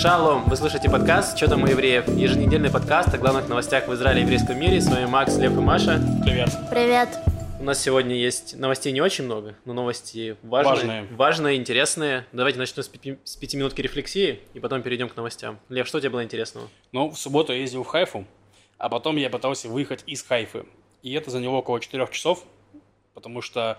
Шалом! Вы слушаете подкаст «Что там у евреев?» Еженедельный подкаст о главных новостях в Израиле и еврейском мире. С вами Макс, Лев и Маша. Привет. Привет. У нас сегодня есть новостей не очень много, но новости важные, Важные. важные интересные. Давайте начнем с, пяти, с пятиминутки рефлексии и потом перейдем к новостям. Лев, что тебе было интересного? Ну, в субботу я ездил в Хайфу, а потом я пытался выехать из Хайфы. И это заняло около 4 часов, потому что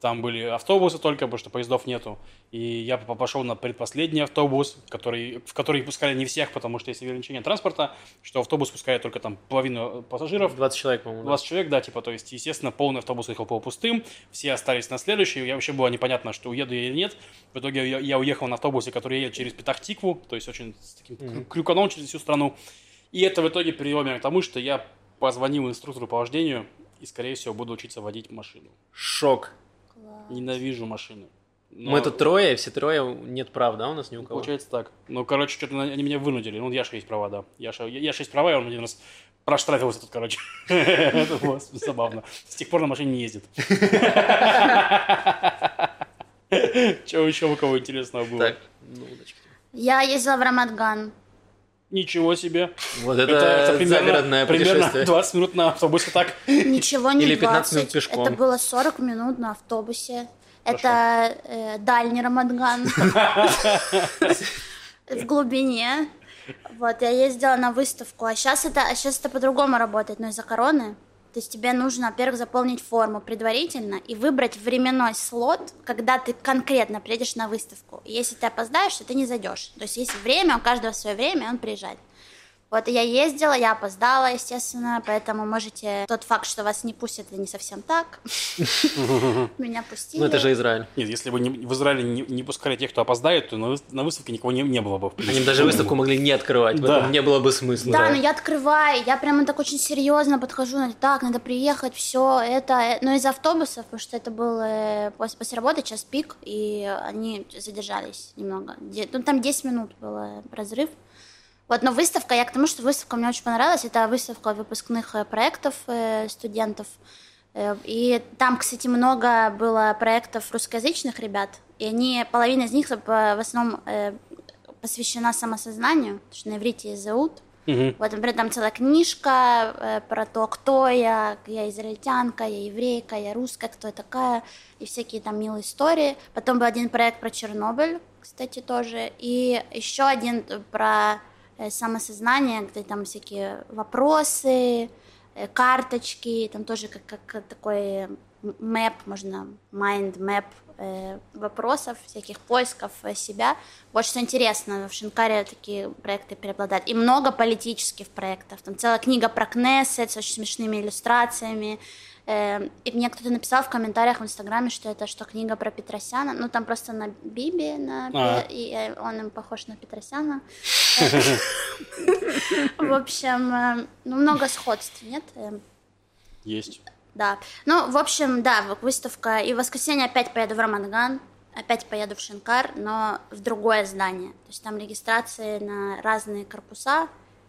там были автобусы только, потому что поездов нету. И я по- пошел на предпоследний автобус, который, в который пускали не всех, потому что есть ограничение транспорта, что автобус пускает только там половину пассажиров. 20 человек, по-моему. да. 20 человек, да, типа, то есть, естественно, полный автобус ехал полупустым, все остались на следующий, я вообще было непонятно, что уеду я или нет. В итоге я, я уехал на автобусе, который едет через Петахтикву, то есть очень с таким крю- крюканом через всю страну. И это в итоге привело меня к тому, что я позвонил инструктору по вождению и, скорее всего, буду учиться водить машину. Шок. Ненавижу машины. Но Мы тут трое, все трое, нет прав, да, у нас ни у кого? Получается так. Ну, короче, что-то они меня вынудили. Ну, Яша есть права, да. Яша, Яша есть права, и он один раз проштрафился тут, короче. Это было забавно. С тех пор на машине не ездит. Чего еще у кого интересного было? Так, ну. Я ездила в Рамадган. Ничего себе. Вот это, загородное примерно путешествие. 20 минут на автобусе так. Ничего не Или 15 минут 20. пешком. Это было 40 минут на автобусе. Это э, дальний Рамадган. В глубине. Вот, я ездила на выставку. А сейчас это, а сейчас это по-другому работает, но из-за короны. То есть тебе нужно, во-первых, заполнить форму предварительно и выбрать временной слот, когда ты конкретно приедешь на выставку. Если ты опоздаешь, то ты не зайдешь. То есть есть время, у каждого свое время, он приезжает. Вот я ездила, я опоздала, естественно, поэтому можете... Тот факт, что вас не пустят, это не совсем так. Меня пустили. Ну, это же Израиль. Нет, если бы в Израиле не, пускали тех, кто опоздает, то на, выс- на выставке никого не, было бы. Они даже выставку могли не открывать, в Да. этом не было бы смысла. Да, но я открываю, я прямо так очень серьезно подхожу, так, надо приехать, все это, э, но из автобусов, потому что это был э, после, работы час пик, и они задержались немного. Ну, там 10 минут был э, разрыв. Вот, но выставка, я к тому, что выставка мне очень понравилась, это выставка выпускных э, проектов э, студентов, Э, и там, кстати, много было проектов русскоязычных ребят, и они, половина из них в основном посвящена самосознанию, потому что на иврите зовут, Мгм. вот, например, там целая книжка э, про то, кто я, я израильтянка, я еврейка, я русская, кто я такая, и всякие там милые истории. Потом был один проект про Чернобыль, кстати, тоже, и еще один про самосознание, где там всякие вопросы, э, карточки, там тоже как, как- такой мэп, можно mind map э, вопросов, всяких поисков э, себя. Вот что интересно, в Шинкаре такие проекты преобладают. И много политических проектов. Там целая книга про Кнессет с очень смешными иллюстрациями. Э, И мне кто-то написал в комментариях в Инстаграме, что это что книга про Петросяна. Ну, там просто на Биби, на... А. и э, он им похож на Петросяна. В общем, э, ну, много сходств, нет? Есть. да. Ну, в общем, да, выставка. И в воскресенье опять поеду в Рамадган, опять поеду в Шинкар, но в другое здание. То есть там регистрации на разные корпуса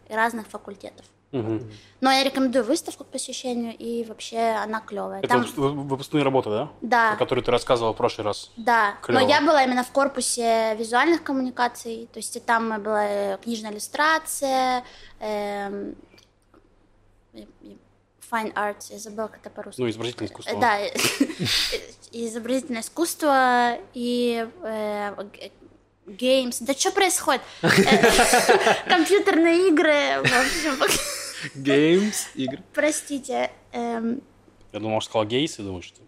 и разных факультетов. Мгм. Но я рекомендую выставку к посещению, и вообще она клевая. Это Там, выпуск- выпускные работы, да? Да. О которых ты рассказывал в прошлый раз. да, Клёво. но я была именно в корпусе визуальных коммуникаций, то есть и там была э, книжная иллюстрация, эм, fine arts, я забыла, как это по-русски. Ну, изобразительное искусство. Э, Да, и изобразительное искусство и э, г- геймс. Да что происходит? Э, Компьютерные игры. В общем, Геймс, игры. простите. эм, Я думал, что сказал гейс, и думаю, что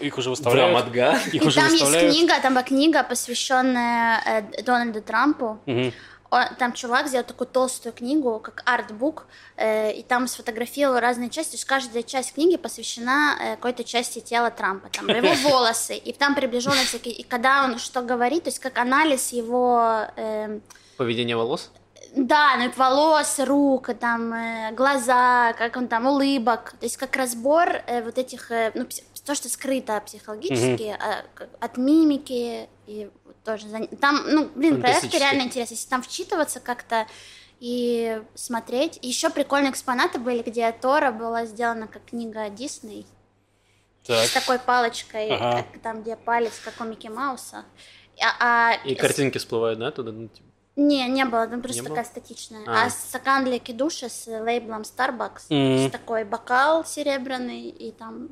их, уже выставляют. Драматга. Их И уже там есть книга, там была книга, посвященная э, Дональду Трампу. Он- там чувак сделал такую толстую книгу, как артбук, э, и там сфотографировал разные части. То есть каждая часть книги посвящена э, какой-то части тела Трампа, там его волосы, и там приближенно всякие. И когда он что говорит, то есть как анализ его эм, Поведение волос. Да, ну и волос, рук, там э, глаза, как он там улыбок, то есть как разбор э, вот этих, э, ну то, что скрыто психологически как- от мимики и тоже там, ну блин, проект Фантастически. реально интересный, если там вчитываться как-то и смотреть. Еще прикольные экспонаты были, где Тора была сделана как книга Дисней Так. с такой палочкой, Ага. как там где палец, как у Микки Мауса. А, а И картинки всплывают, да, туда? Ну, типа, Не, не было, там просто Не такая было? статичная. А. А, стакан для кидуша с лейблом Starbucks, Мгм. с такой бокал серебряный, и там...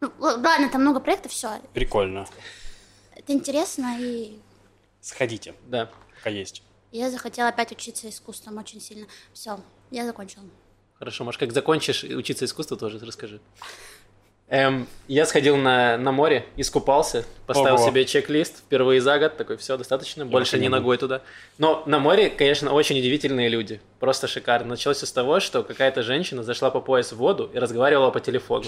Ну, ладно, там много проектов, все. Прикольно. Это интересно, и Сходите, Да. пока есть. я захотела опять учиться искусством очень сильно. Все, я закончила. Хорошо, может, как закончишь учиться искусству, тоже расскажи. Эм, я сходил на, на море, искупался, поставил Ого. себе чек-лист впервые за год, такой, все, достаточно, больше вообще не не ногой туда. Но на море, конечно, очень удивительные люди, просто шикарно. Началось все с того, что какая-то женщина зашла по пояс в воду и разговаривала по телефону.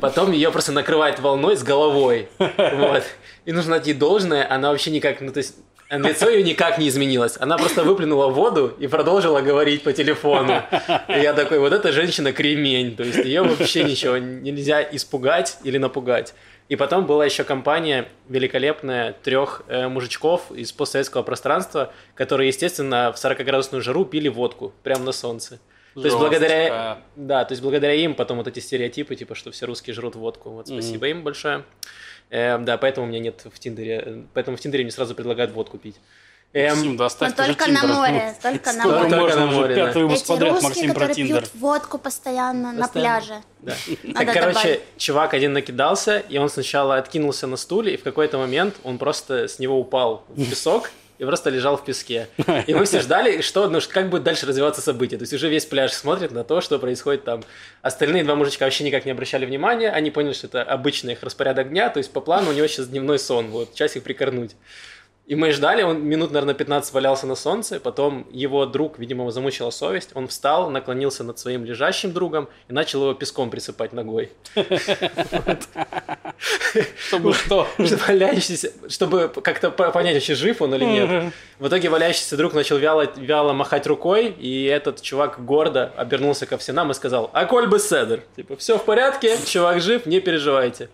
Потом ее просто накрывает волной с головой. Вот. И нужно ей должное, она вообще никак, ну то есть лицо ее никак не изменилось. Она просто выплюнула воду и продолжила говорить по телефону. И я такой, вот эта женщина кремень. То есть ее вообще ничего нельзя испугать или напугать. И потом была еще компания великолепная трех э, мужичков из постсоветского пространства, которые, естественно, в 40-градусную жару пили водку прямо на солнце. То есть благодаря, Жестко. да, то есть благодаря им потом вот эти стереотипы, типа, что все русские жрут водку. Вот спасибо им большое. Э, да, поэтому у меня нет в Тиндере, э, поэтому в Тиндере мне сразу предлагают водку пить. Эм, Максим, да Но оставь ты же только на море, Ну, только на море. Только на море, да. пятый выпуск Эти подряд, русские, Максим, про которые Тиндер. пьют водку постоянно на Постоянно. пляже. Да. Так, короче, добавить. чувак один накидался, и он сначала откинулся на стуле, и в какой-то момент он просто с него упал в песок и просто лежал в песке. И мы все ждали, что, ну, как будет дальше развиваться событие. То есть уже весь пляж смотрит на то, что происходит там. Остальные два мужичка вообще никак не обращали внимания, они поняли, что это обычный их распорядок дня, то есть по плану у него сейчас дневной сон, вот, часик прикорнуть. И мы ждали, он минут, наверное, 15 валялся на солнце, потом его друг, видимо, его замучила совесть, он встал, наклонился над своим лежащим другом и начал его песком присыпать ногой. Чтобы что? Чтобы валяющийся, чтобы как-то по- понять, вообще жив он или нет. В итоге валяющийся друг начал вяло, махать рукой, и этот чувак гордо обернулся ко всем нам и сказал «Аколь бы седер!» Типа, все в порядке, чувак жив, не переживайте.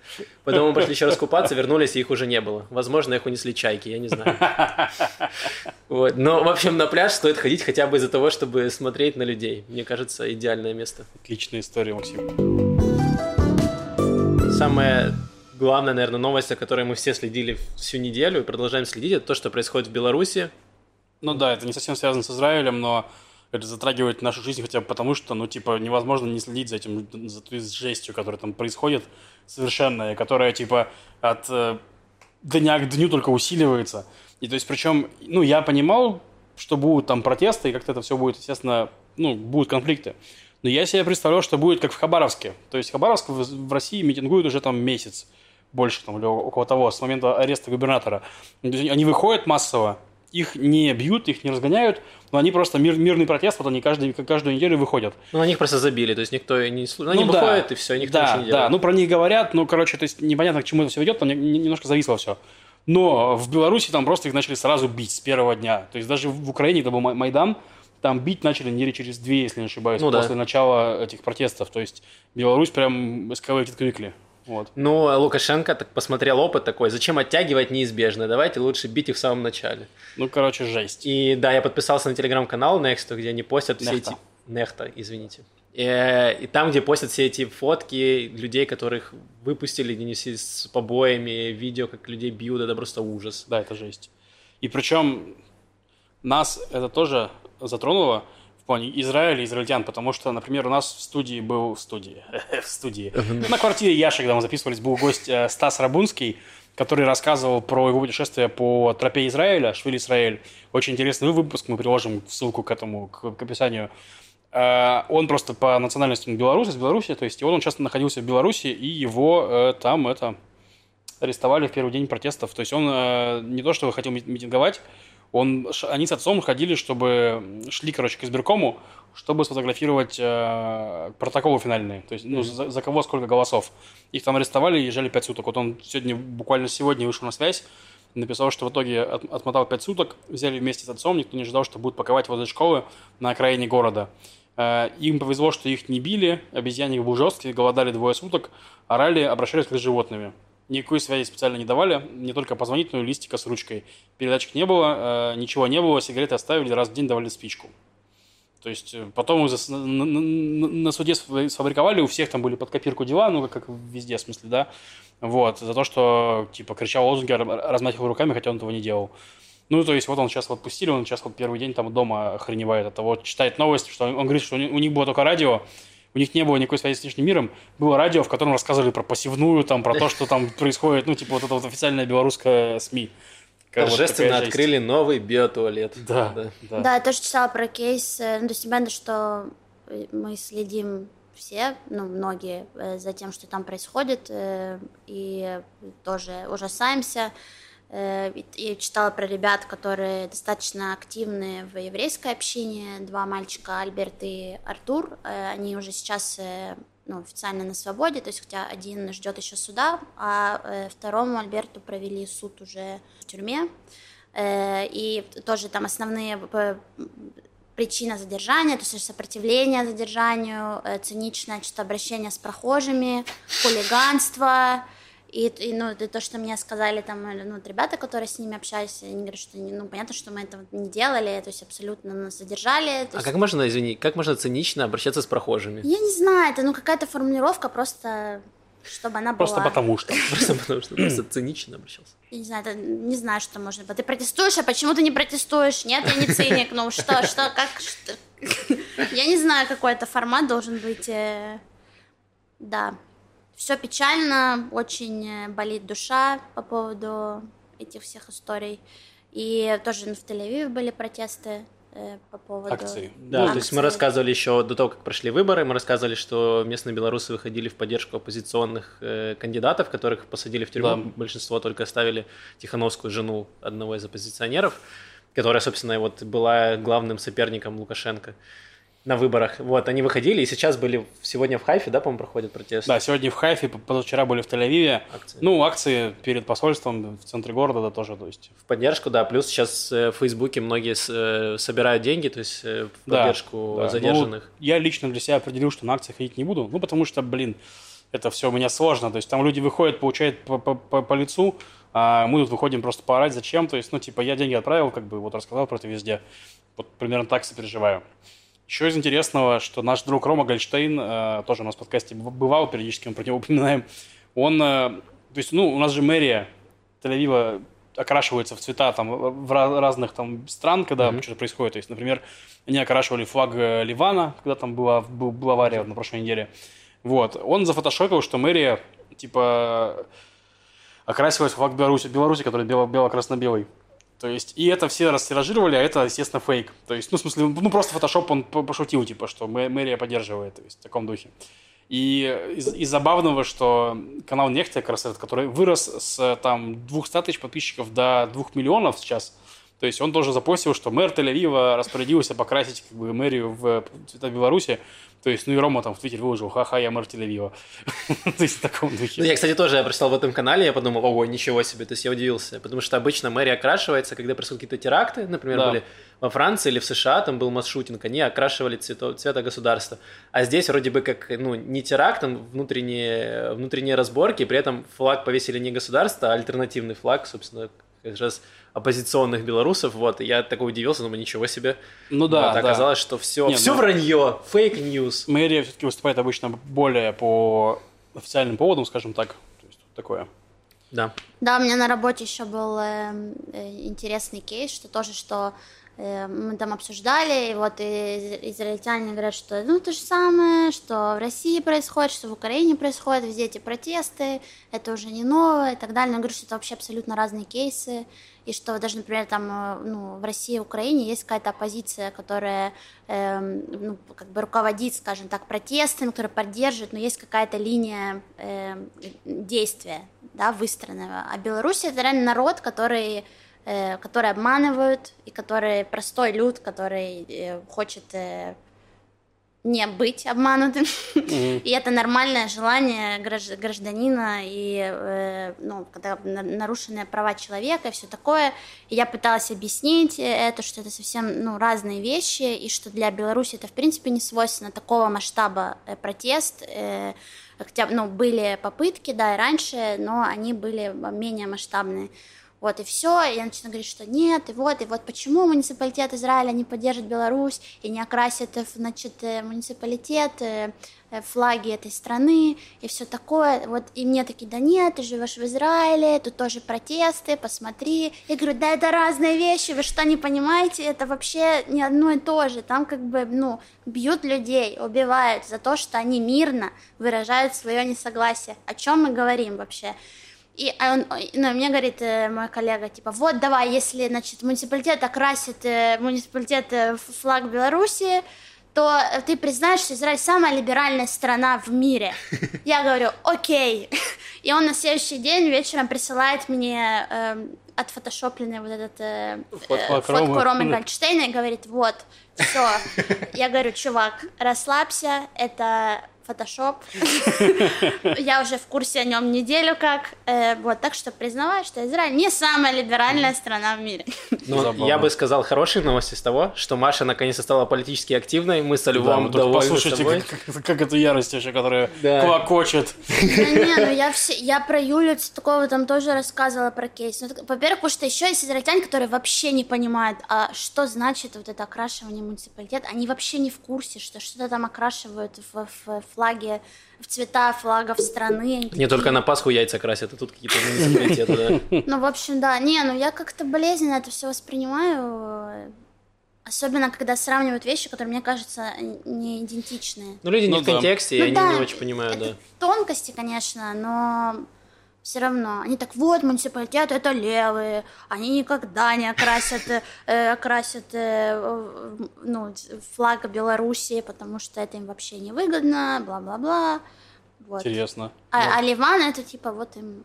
Потом мы пошли еще раз купаться, вернулись, и их уже не было. Возможно, их унесли чайки, я не знаю. Вот. Но, в общем, на пляж стоит ходить хотя бы из-за того, чтобы смотреть на людей. Мне кажется, идеальное место. Отличная история, Максим. Самая главная, наверное, новость, о которой мы все следили всю неделю и продолжаем следить, это то, что происходит в Беларуси. Ну да, это не совсем связано с Израилем, но это затрагивает нашу жизнь хотя бы потому, что, ну, типа, невозможно не следить за этим, за той жестью, которая там происходит, совершенно, и которая, типа, от э, дня к дню только усиливается. И то есть, причем, ну, я понимал, что будут там протесты, и как-то это все будет, естественно, ну, будут конфликты. Но я себе представлял, что будет как в Хабаровске. То есть Хабаровск в, России митингует уже там месяц, больше там, или около того, с момента ареста губернатора. Они выходят массово, их не бьют, их не разгоняют, но они просто мир, мирный протест, вот они каждый, каждую неделю выходят. Ну, на них просто забили, то есть никто не слу- Ну, они да. выходят, и все, никто да, ничего не Да, делает. ну про них говорят, ну, короче, то есть непонятно, к чему это все ведет, там не- не- немножко зависло все. Но в Беларуси там просто их начали сразу бить с первого дня. То есть даже в Украине, когда был Май- Майдан, там бить начали недели через две, если не ошибаюсь, Ну да. после начала этих протестов. То есть Беларусь прям эскалейтит крикли. Вот. Ну, а Лукашенко так посмотрел опыт такой, зачем оттягивать неизбежно, давайте лучше бить их в самом начале. Ну, короче, жесть. И да, я подписался на телеграм-канал Next, где они постят все Нехта. эти... Нехта, извините. И, и там, где постят все эти фотки людей, которых выпустили, где все с побоями, видео, как людей бьют, это просто ужас. Да, это жесть. И причем нас это тоже затронуло плане Израиля и израильтян, потому что, например, у нас в студии был в студии, в студии, на квартире Яши, когда мы записывались, был гость э, Стас Рабунский, который рассказывал про его путешествие по тропе Израиля, Швили Израиль. Очень интересный выпуск, мы приложим ссылку к этому, к, к описанию. Э, Он просто по национальности он белорус, из Беларуси, то есть и он, он часто находился в Беларуси, и его э, там это арестовали в первый день протестов. То есть он не то, что хотел ми- митинговать, он, они с отцом ходили, чтобы шли, короче, к избиркому, чтобы сфотографировать э, протоколы финальные. То есть, ну, за, за кого сколько голосов. Их там арестовали и езжали 5 суток. Вот он сегодня, буквально сегодня вышел на связь, написал, что в итоге от- отмотал 5 суток, взяли вместе с отцом, никто не ожидал, что будут паковать возле школы на окраине города. Э, Им повезло, что их не били, обезьянник был жесткий, голодали двое суток, орали, обращались как с животными. Никакой связи специально не давали, не только позвонить, но и листика с ручкой. Передатчик не было, э, ничего не было, сигареты оставили, раз в день давали спичку. То есть э, потом на, суде сфа- сфабриковали, у всех там были под копирку дела, ну, как, везде, в смысле, да. Вот, за то, что, типа, кричал лозунги, размахивал руками, хотя он этого не делал. Ну, то есть вот он сейчас вот отпустили, он сейчас вот первый день там дома охреневает от того, читает новости, что он, он говорит, что у них было только радио, у них не было никакой связи с внешним миром, было радио, в котором рассказывали про посевную, там, про то, что там происходит, ну, типа вот это вот официальная белорусская СМИ. Торжественно вот открыли новый биотуалет. Да, да, да. Да, я тоже читала про кейс, э, ну, то есть, понятно, что мы следим все, ну, многие, э, за тем, что там происходит, э, и тоже ужасаемся. Э, я читала про ребят, которые достаточно активны в еврейской общине. Два мальчика, Альберт и Артур. Э, они уже сейчас э, ну, официально на свободе, то есть хотя один ждет еще суда, а второму Альберту провели суд уже в тюрьме. И тоже там основные причина задержания, то есть сопротивление задержанию, циничное что обращение с прохожими, хулиганство, и, и ну, то, что мне сказали там, э, ну, ребята, которые с ними общались, они говорят, что, ну, понятно, что мы этого не делали, то есть абсолютно нас задержали. а есть... как можно, извини, как можно цинично обращаться с прохожими? Я не знаю, это, ну, какая-то формулировка просто чтобы она просто была... Потому что. Просто потому что. Просто цинично обращался. Я не знаю, это, не знаю, что можно быть. Ты протестуешь, а почему ты не протестуешь? Нет, я не циник. Ну что, что, как... Что? Я не знаю, какой это формат должен быть. Э, да все печально, очень э, болит душа по поводу этих всех историй. И тоже в Тель-Авиве были протесты э, по поводу акций. Да, акций. то есть мы рассказывали еще до того, как прошли выборы, мы рассказывали, что местные белорусы выходили в поддержку оппозиционных э, кандидатов, которых посадили в тюрьму. Да. Большинство только оставили Тихановскую жену одного из оппозиционеров, которая, собственно, вот была главным соперником Лукашенко на выборах. Вот, они выходили, и сейчас были сегодня в Хайфе, да, по-моему, проходят протесты? Да, сегодня в Хайфе, позавчера были в Тель-Авиве. Акции. Ну, акции перед посольством в центре города, да, тоже, то есть. В поддержку, да, плюс сейчас э, в Фейсбуке многие э, собирают деньги, то есть э, в поддержку да, да. задержанных. Ну, я лично для себя определил, что на акции ходить не буду, ну, потому что, блин, это все у меня сложно, то есть там люди выходят, получают по, по, по, по лицу, а мы тут выходим просто поорать, зачем, то есть, ну, типа, я деньги отправил, как бы, вот рассказал про это везде, вот примерно так сопереживаю. Еще из интересного, что наш друг Рома Гольштейн, э, тоже у нас в подкасте бывал, периодически мы про него упоминаем, он, э, то есть, ну, у нас же мэрия Тель-Авива окрашивается в цвета там в разных там стран, когда mm-hmm. что-то происходит. То есть, например, они окрашивали флаг э, Ливана, когда там была, был, была авария на прошлой неделе. Вот. Он зафотошопил, что мэрия, типа, окрасилась в флаг Беларуси, Беларуси который бело- бело-красно-белый. То есть, и это все растиражировали, а это, естественно, фейк. То есть, ну, в смысле, ну, просто Photoshop, он пошутил, типа, что мэрия поддерживает, то есть, в таком духе. И из, из забавного, что канал Нехтя, как раз этот, который вырос с, там, 200 тысяч подписчиков до 2 миллионов сейчас, то есть он тоже запостил, что мэр Тель-Авива распорядился покрасить как бы, мэрию в цвета Беларуси. То есть, ну и Рома там в Твиттере выложил, ха-ха, я мэр Тель-Авива. То есть в таком духе. Ну, я, кстати, тоже я прочитал в этом канале, я подумал, ого, ничего себе, то есть я удивился. Потому что обычно мэрия окрашивается, когда происходят какие-то теракты, например, были во Франции или в США, там был масс-шутинг, они окрашивали цвето, цвета государства. А здесь вроде бы как, ну, не теракт, там внутренние, внутренние разборки, при этом флаг повесили не государство, а альтернативный флаг, собственно, как раз оппозиционных белорусов, вот, и я такой удивился, думаю, ничего себе. Ну да, вот, да. оказалось, что все, Нет, все ну, вранье, фейк ньюс. Мэрия все-таки выступает обычно более по официальным поводам, скажем так, то есть такое. Да. Да, у меня на работе еще был э, э, интересный кейс, что тоже, что Э, мы там обсуждали, и вот и израильтяне говорят, что ну то же самое, что в России происходит, что в Украине происходит, везде эти протесты, это уже не новое и так далее. Я говорю, что это вообще абсолютно разные кейсы, и что даже, например, там э, ну, в России и Украине есть какая-то оппозиция, которая э, ну, как бы руководит, скажем так, протестами, которая поддерживает, но есть какая-то линия э, действия, да, выстроенного. А Беларусь это реально народ, который Э, которые обманывают, и которые простой люд, который э, хочет э, не быть обманутым. Mm-hmm. и это нормальное желание гражданина, и ну, когда нарушенные права человека и все такое. И я пыталась объяснить это, что это совсем ну, разные вещи, и что для Беларуси это в принципе не свойственно такого масштаба протест. Хотя ну, были попытки, да, и раньше, но они были менее масштабные. Вот, и все, и я начинаю говорить, что нет, и вот, и вот почему муниципалитет Израиля не поддержит Беларусь и не окрасит, значит, э, муниципалитет э, э, флаги этой страны и все такое. Вот, и мне такие, да нет, ты живешь в Израиле, тут тоже протесты, посмотри. Я говорю, да это разные вещи, вы что, не понимаете? Это вообще не одно и то же. Там как бы, ну, бьют людей, убивают за то, что они мирно выражают свое несогласие. О чем мы говорим вообще? И он, ну, мне говорит э, мой коллега, типа, вот, давай, если, значит, муниципалитет окрасит э, муниципалитет э, флаг Беларуси, то ты признаешь, что Израиль самая либеральная страна в мире. Я говорю, окей. И он на следующий день вечером присылает мне э, отфотошопленный вот этот э, Фотку фотку Ромы Гольдштейна и говорит, вот, все. Я говорю, чувак, расслабься, это фотошоп. Я уже в курсе о нем неделю как. Э, вот, так что признаваю, что Израиль не самая либеральная страна в мире. Ну, я бы сказал хорошие новости с того, что Маша наконец-то стала политически активной, мы со Львом да, довольны послушайте, как, эту ярость еще, которая Да. клокочет. Да не, ну я все, я про Юлю Цветкову там тоже рассказывала про кейс. Ну, во-первых, потому что еще есть израильтяне, которые вообще не понимают, а что значит вот это окрашивание муниципалитета. Они вообще не в курсе, что что-то там окрашивают в, в флаге, в цвета флагов страны. Они Не такие, только на Пасху яйца красят, а тут какие-то муниципалитеты, да. Ну, в общем, да. Не, ну я как-то болезненно это все воспринимаю. Особенно, когда сравнивают вещи, которые, мне кажется, не идентичные. Ну, люди не Ну в да. контексте, и Ну они да, не очень понимают, да. это тонкости, конечно, но все равно. Они так, вот, муниципалитет это левые, они никогда не окрасят, э, окрасят э, ну, флаг Белоруссии, потому что это им вообще не выгодно, бла-бла-бла. Вот. Интересно. А, а Ливан это типа вот им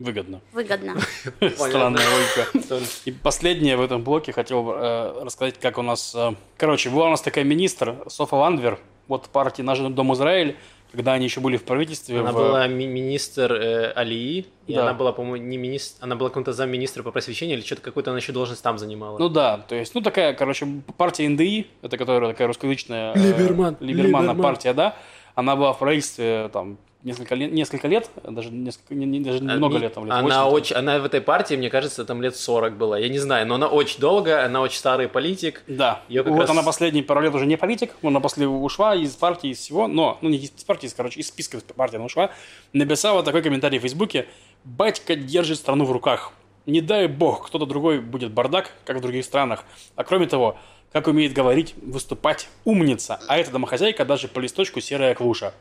Выгодно. выгодно. Странная логика. И последнее в этом блоке хотел э, рассказать, как у нас... э, короче, была у нас такая министр Софа Ландвер, вот партии «Наш дом Израиль», когда они еще были в правительстве. Она в- была ми- министр э, Алии, и Да. она была, по-моему, не министр, она была каким-то замминистра по просвещению или что-то какую-то она еще должность там занимала. Ну да, то есть, ну такая, короче, партия НДИ, это которая такая русскоязычная... э, Либерман, Либермана Либерман. партия, да. Она была в правительстве там несколько лет, несколько лет даже, несколько, не- даже А, много лет, там, лет она 80. очень, она в этой партии, мне кажется, там лет 40 была. Я не знаю, но она очень долго, она очень старый политик. Да, вот раз- она последние пару лет уже не политик, она после ушла из партии, из всего, но, ну не из партии, из, короче, из списка партии она ушла, написала такой комментарий в Фейсбуке, «Батька держит страну в руках. Не дай бог, кто-то другой будет бардак, как в других странах. А кроме того, как умеет говорить, выступать, умница, а эта домохозяйка даже по листочку серая квуша».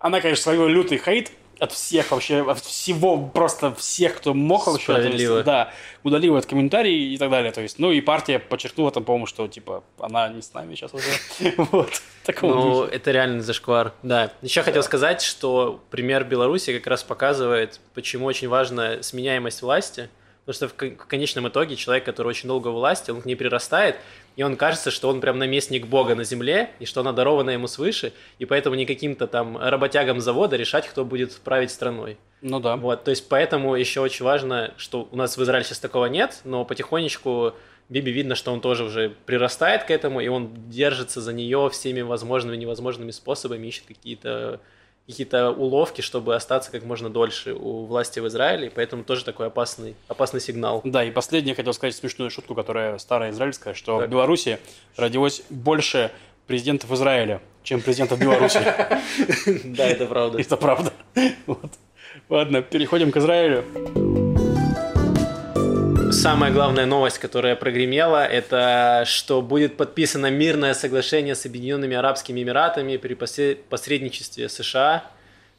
Она, конечно, словила лютый хейт от всех вообще, от всего, просто всех, кто мог вообще. то есть, Справедливо. да, удалила этот комментарий и так далее. То есть, ну и партия подчеркнула там, по-моему, что типа она не с нами сейчас уже. Вот. Ну, это реально зашквар. Да. Еще хотел сказать, что пример Беларуси как раз показывает, почему очень важна сменяемость власти. Потому что в кон- в конечном итоге человек, который очень долго власти, он к ней прирастает, и он кажется, что он прям наместник Бога на земле, и что она дарована ему свыше, и поэтому не каким-то там работягам завода решать, кто будет править страной. Ну да. Вот, то есть поэтому еще очень важно, что у нас в Израиле сейчас такого нет, но потихонечку Биби видно, что он тоже уже прирастает к этому, и он держится за нее всеми возможными и невозможными способами, ищет какие-то какие-то уловки, чтобы остаться как можно дольше у власти в Израиле, и поэтому тоже такой опасный, опасный сигнал. Да, и последнее хотел сказать смешную шутку, которая старая израильская, что Так. в Беларуси родилось больше президентов Израиля, чем президентов Беларуси. Да, это правда. Это правда. Ладно, переходим к Израилю. Самая главная новость, которая прогремела, это что будет подписано мирное соглашение с Объединенными Арабскими Эмиратами при посредничестве США.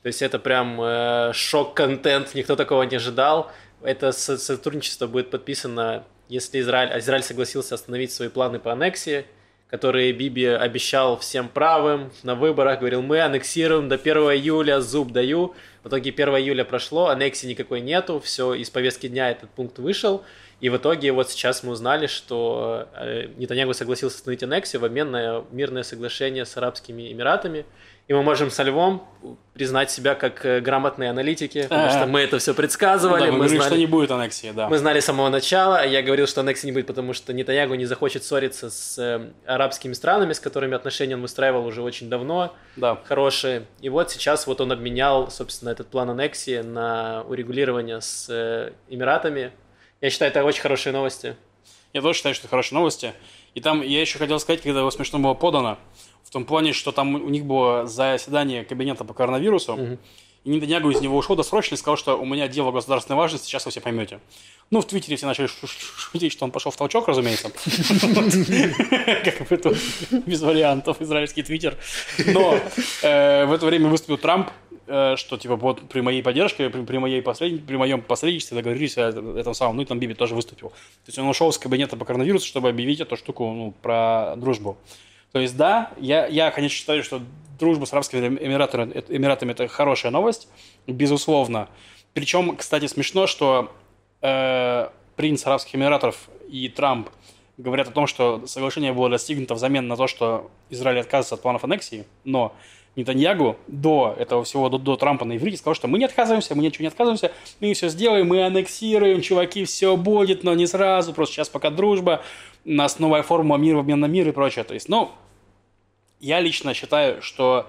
То есть это прям э, шок-контент, никто такого не ожидал. Это со- сотрудничество будет подписано, если Израиль, Израиль согласился остановить свои планы по аннексии, которые Биби обещал всем правым на выборах, говорил, мы аннексируем до 1 июля, зуб даю. В итоге 1 июля прошло, аннексии никакой нету, все, из повестки дня этот пункт вышел. И в итоге вот сейчас мы узнали, что э, Нетаньягу согласился остановить аннексию в обмен на мирное соглашение с Арабскими Эмиратами. И мы можем со Львом признать себя как э, грамотные аналитики, потому что мы это все Ну предсказывали, да, вы мы говорили, знали... что не будет аннексии, да. Мы знали с самого начала, я говорил, что аннексии не будет, потому что Нетаньягу не захочет ссориться с э, арабскими странами, с которыми отношения он выстраивал уже очень давно, Да. хорошие. И вот сейчас вот он обменял, собственно, этот план аннексии на урегулирование с Эмиратами. Я считаю, это очень хорошие новости. Я тоже считаю, что это хорошие новости. И там я еще хотел сказать, когда его смешно было подано, в том плане, что там у них было заседание кабинета по коронавирусу, Мгм. И Нетаньягу из него ушел досрочно и сказал, что у меня дело государственной важности, сейчас вы все поймете. Ну, в Твиттере все начали шу- шу- шутить, что он пошел в толчок, разумеется. Как бы тут без вариантов, израильский Твиттер. Но э, в это время выступил Трамп, э, что типа вот при моей поддержке, при, при моей посредни- при моем посредничестве договорились о этом самом, ну и там Биби тоже выступил. То есть он ушел из кабинета по коронавирусу, чтобы объявить эту штуку ну, про дружбу. То есть да, я, я, конечно, считаю, что дружба с Арабскими Эмиратами, это- Эмиратами это хорошая новость, безусловно. Причем, кстати, смешно, что э, принц Арабских Эмиратов и Трамп говорят о том, что соглашение было достигнуто взамен на то, что Израиль отказывается от планов аннексии, но Нетаньягу до этого всего, до, до Трампа на иврите сказал, что мы не отказываемся, мы ничего не отказываемся, мы все сделаем, мы аннексируем, чуваки, все будет, но не сразу, просто сейчас пока дружба, у нас новая формула мира обмен на мир и прочее. То есть, ну, я лично считаю, что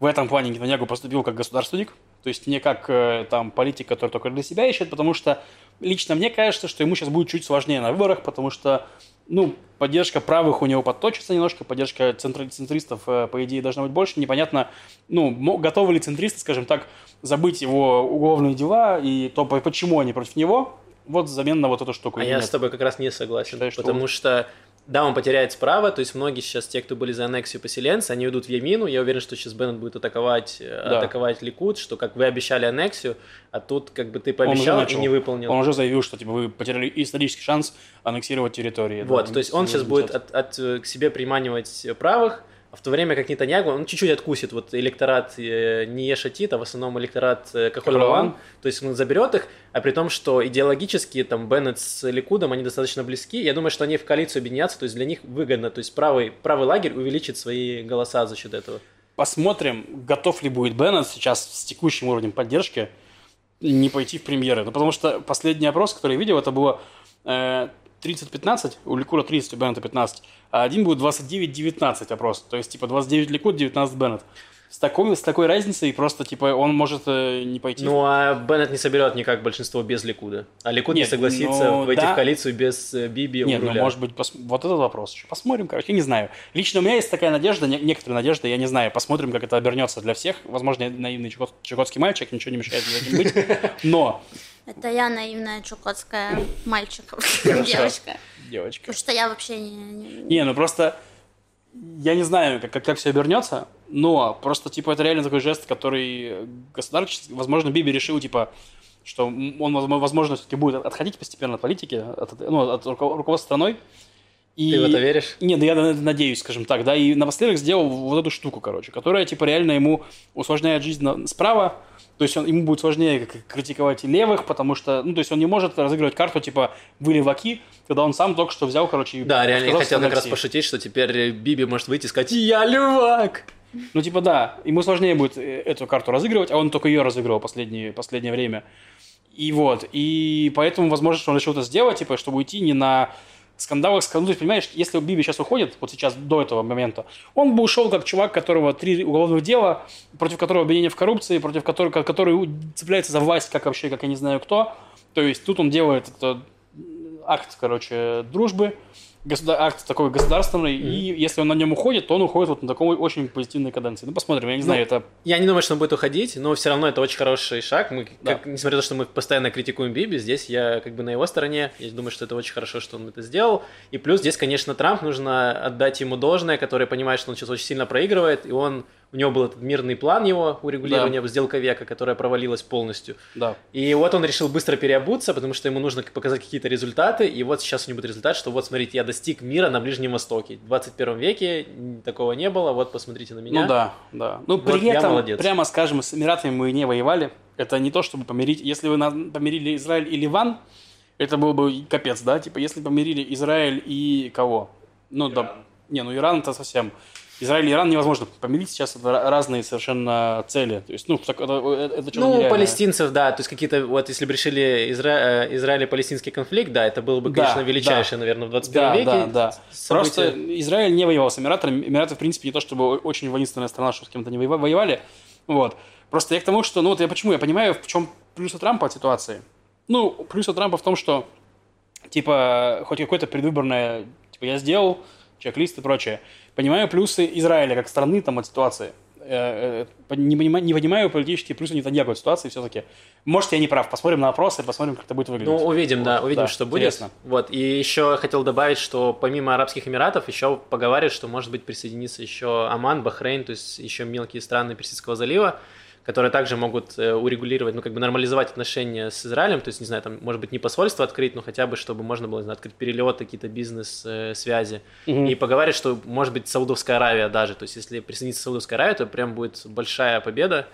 в этом плане Нетаньягу поступил как государственник, то есть не как э, там политик, который только для себя ищет, потому что лично мне кажется, что ему сейчас будет чуть сложнее на выборах, потому что, ну, поддержка правых у него подточится немножко, поддержка центри- центристов, э, по идее, должна быть больше. Непонятно, ну, готовы ли центристы, скажем так, забыть его уголовные дела и то, по- почему они против него, вот взамен на вот эту штуку. А я нет? с тобой как раз не согласен. Считаешь, что потому что, да, он потеряет справа, то есть многие сейчас, те, кто были за аннексию поселенцы, они уйдут в Емину. Я уверен, что сейчас Беннет будет атаковать, э, Да. атаковать Ликуд, что как вы обещали аннексию, а тут как бы ты пообещал и не выполнил. Он уже заявил, что типа вы потеряли исторический шанс аннексировать территории. Вот, Да, то есть он сейчас будет от, от, э, к себе приманивать правых, а в то время как Нетаньягу, он чуть-чуть откусит вот электорат э, не Ешатит, а в основном электорат э, Кахоль Кахоль-Лаван. Лаван, то есть он заберет их, а при том, что идеологически там Беннет с Ликудом, они достаточно близки, я думаю, что они в коалицию объединятся, то есть для них выгодно, то есть правый, правый лагерь увеличит свои голоса за счет этого. Посмотрим, готов ли будет Беннет сейчас с текущим уровнем поддержки не пойти в премьеры. Ну, потому что последний опрос, который я видел, это было э, 30-15, у Ликуда 30, у Беннета 15, а один будет 29-19 опрос. То есть, типа, 29 Ликуд, 19 Беннет. С такой, с такой разницей просто, типа, он может э, не пойти. Ну а Беннет не соберет никак большинство без Ликуда, а Ликуд не Нет, согласится ну, войти да. в коалицию без э, Биби Нет, ну, может быть, пос- вот этот вопрос еще. Посмотрим, короче, я не знаю. Лично у меня есть такая надежда, не- некоторая надежда, я не знаю. Посмотрим, как это обернется для всех. Возможно, я наивный чукот- чукотский мальчик, ничего не мешает мне этим быть. Но, Это я наивная чукотская мальчик, девочка. девочка. Потому что я вообще не... не- ну просто я не знаю, как, как, как все обернется, но просто, типа, это реально такой жест, который государственный, возможно, Биби решил, типа, что он, возможно, все-таки будет отходить постепенно от политики, от, ну, от руко- руководства страной. И... Ты в это веришь? Нет, да я на это надеюсь, скажем так, да, и напоследок сделал вот эту штуку, короче, которая, типа, реально ему усложняет жизнь справа, то есть он, ему будет сложнее критиковать и левых, потому что, ну, то есть он не может разыгрывать карту, типа, вы леваки, когда он сам только что взял, короче, и Да, реально, я хотел от как раз пошутить, что теперь Биби может выйти и сказать «Я левак!» Ну, типа, да, ему сложнее будет э, эту карту разыгрывать, а он только ее разыгрывал последнее, последнее время. И вот, и поэтому, возможно, что он решил это сделать, типа, чтобы уйти не на скандалах, есть, понимаешь, если Биби сейчас уходит, вот сейчас, до этого момента, он бы ушел как чувак, которого три уголовных дела, против которого обвинение в коррупции, против которого, который цепляется за власть, как вообще, как я не знаю кто. То есть, тут он делает это акт, короче, дружбы, государ... акт такой государственный, и если он на нем уходит, то он уходит вот на такой очень позитивной каденции. Ну, посмотрим, я не знаю, это... Я не думаю, что он будет уходить, но все равно это очень хороший шаг. Мы, Да. как- несмотря на то, что мы постоянно критикуем Биби, здесь я как бы на его стороне. Я думаю, что это очень хорошо, что он это сделал. И плюс здесь, конечно, Трамп, нужно отдать ему должное, который понимает, что он сейчас очень сильно проигрывает, и он у него был этот мирный план его урегулирования сделка века, которая провалилась полностью. Да. И вот он решил быстро переобуться, потому что ему нужно показать какие-то результаты. И вот сейчас у него будет результат, что вот смотрите, я достиг мира на Ближнем Востоке. В 21 веке такого не было. Вот посмотрите на меня. Ну да, да. Ну, Вот при этом, молодец. прямо скажем, с Эмиратами мы не воевали. Это не то, чтобы помирить... Если вы помирили Израиль и Ливан, это был бы капец, да? Типа, если помирили Израиль и кого? Ну, да. Не, ну Иран это совсем... Израиль и Иран невозможно помирить, сейчас это ра- разные совершенно цели. То есть, ну, так- это, это, что-то Ну, нереальное. палестинцев, да, то есть какие-то, вот если бы решили Изра... э, Израиль-палестинский конфликт, да, это было бы, Да, конечно, да. величайшее, наверное, в 21 Да, веке. да, да. событие. Просто Израиль не воевал с Эмиратами. Эмираты, в принципе, не то чтобы очень воинственная страна, что с кем-то не воева- воевали. Вот. Просто я к тому, что, ну вот я почему, я понимаю, в чем плюс у Трампа от ситуации. Ну, плюс у Трампа в том, что типа, хоть какое-то предвыборное, типа, я сделал, чек-лист и прочее. Понимаю плюсы Израиля как страны там от ситуации. Э, э, не понимаю, не понимаю политические плюсы Нетаньяху от ситуации все-таки. Может, я не прав. Посмотрим на опросы, посмотрим, как это будет выглядеть. Ну, увидим, да, Вот, увидим, да, что будет. интересно. Вот, и еще хотел добавить, что помимо Арабских Эмиратов, еще поговаривают, что может быть присоединится еще Оман, Бахрейн, то есть еще мелкие страны Персидского залива, которые также могут э, урегулировать, ну, как бы нормализовать отношения с Израилем, то есть, не знаю, там, может быть, не посольство открыть, но хотя бы, чтобы можно было, знаю, открыть перелеты, какие-то бизнес-связи. Мгм. И поговаривают, что, может быть, Саудовская Аравия даже, то есть, если присоединится Саудовская Аравия, то прям будет большая победа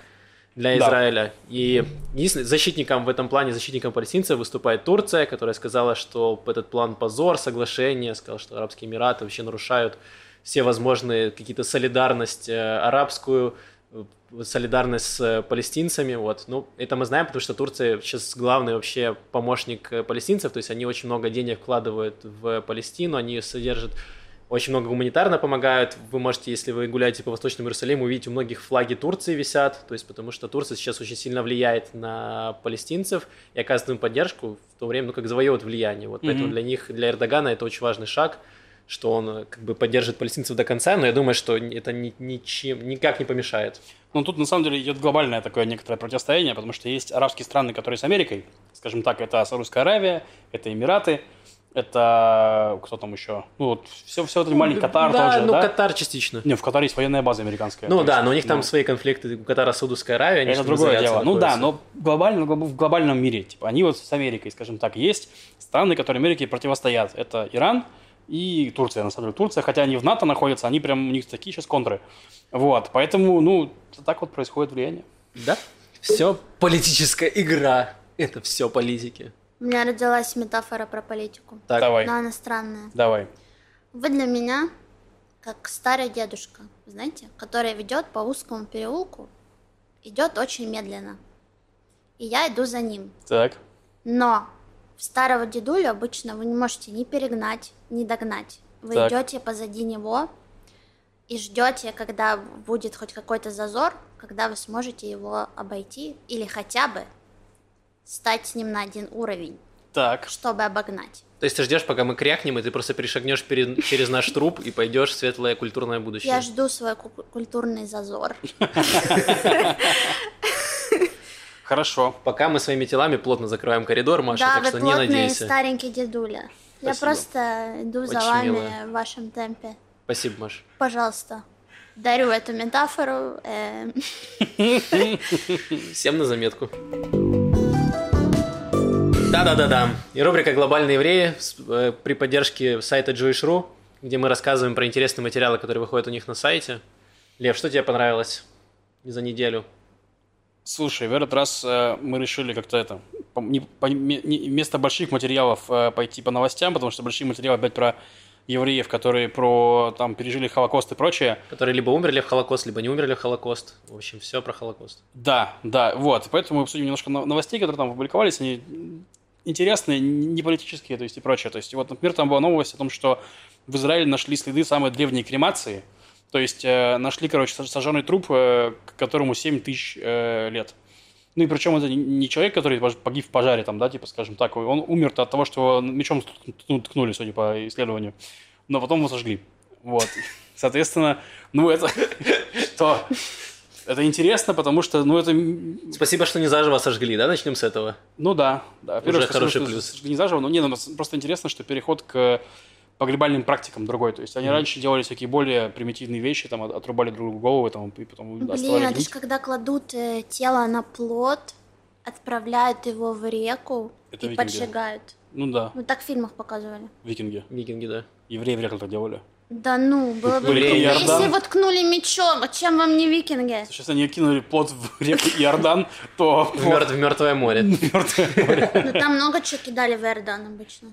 для Да. Израиля. И единственным защитником в этом плане, защитником палестинцев выступает Турция, которая сказала, что этот план позор, соглашение, сказала, что Арабские Эмираты вообще нарушают все возможные какие-то солидарность э, арабскую, солидарность с э, палестинцами, вот. Ну, это мы знаем, потому что Турция сейчас главный вообще помощник э, палестинцев, то есть они очень много денег вкладывают в Палестину, они содержат очень много гуманитарно помогают. Вы можете, если вы гуляете по Восточному Иерусалиму, увидеть у многих флаги Турции висят, то есть потому что Турция сейчас очень сильно влияет на палестинцев и оказывает им поддержку в то время, ну, как завоевывает влияние. Вот поэтому Мгм. для них, для Эрдогана это очень важный шаг, что он э, как бы поддержит палестинцев до конца, но я думаю, что это ни- ничем, никак не помешает. Ну, тут на самом деле идет глобальное такое некоторое противостояние, потому что есть арабские страны, которые с Америкой, скажем так, это Саудовская Аравия, это Эмираты, это кто там еще? Ну, вот все, все это маленький Катар да, тоже, ну, да? Катар частично. Не, в Катаре есть военная база американская. Ну да, есть, но у них там ну, свои конфликты. У Катара Саудовская Аравия, они Это другое дело. Ну да, но глобально, в глобальном мире, типа, они вот с Америкой, скажем так, есть страны, которые Америке противостоят. Это Иран и Турция, на самом деле. Турция, хотя они в НАТО находятся, они прям, у них такие сейчас контры. Вот, поэтому, ну, так вот происходит влияние. Да? Все политическая игра. Это все политики. У меня родилась метафора про политику. Так, Давай, Но она странная. давай. Вы для меня как старый дедушка, знаете, который ведет по узкому переулку, идет очень медленно. И я иду за ним. Так. Но старого дедулю обычно вы не можете ни перегнать, ни догнать. Вы Так. идете позади него и ждете, когда будет хоть какой-то зазор, когда вы сможете его обойти или хотя бы стать с ним на один уровень, Так. чтобы обогнать. То есть ты ждешь, пока мы крякнем, и ты просто перешагнешь перед- через наш труп и пойдешь в светлое культурное будущее. Я жду свой ку- культурный зазор. Хорошо. Пока мы своими телами плотно закрываем коридор, Маша, да, так вы что не надейся. старенький дедуля. Я Спасибо. просто иду за Очень вами милая. в вашем темпе. Спасибо, Маша. Пожалуйста. Дарю эту метафору. э, Всем на заметку. Да-да-да-да. И рубрика «Глобальные евреи» э, при поддержке сайта Jewish.ru, где мы рассказываем про интересные материалы, которые выходят у них на сайте. Лев, что тебе понравилось за неделю? Слушай, в этот раз э, мы решили как-то это, по- не- по- не- вместо больших материалов э, пойти по новостям, потому что большие материалы опять про евреев, которые про там пережили Холокост и прочее. Которые либо умерли в Холокост, либо не умерли в Холокост. В общем, все про Холокост. Да, да, вот. Поэтому мы обсудим немножко но- новостей, которые там публиковались. Они интересные, не политические, то есть и прочее. То есть, вот, например, там была новость о том, что в Израиле нашли следы самой древней кремации. То есть э, нашли, короче, сож- сожженный труп, э, которому 7 тысяч э, лет. Ну и причем это не- человек, который погиб в пожаре, там, да, типа, скажем так, он умер от того, что его мечом ткну- ткнули, судя по исследованию, но потом его сожгли. Вот. Соответственно, ну это что? Это интересно, потому что, ну это, Спасибо, что не заживо сожгли, да? Начнем с этого. ну да, да. Уже спасибо, хороший плюс. Не заживо, но не, ну, просто интересно, что переход к погребальным практикам другой. То есть они раньше делали всякие более примитивные вещи, там от- отрубали друг другу головы, там, и потом Блин, оставляли это же гнить. когда кладут э, тело на плот, отправляют его в реку Это и викинги. поджигают. Ну да, Ну так в фильмах показывали. викинги. Викинги, да. Евреи в реку так делали. Да ну, было бы Иордан. если его ткнули мечом, а чем вам не викинги? Сейчас они кинули плод в реку Иордан, то В, мертвое море. мертвое море. Ну там много чего кидали в Эрдан обычно.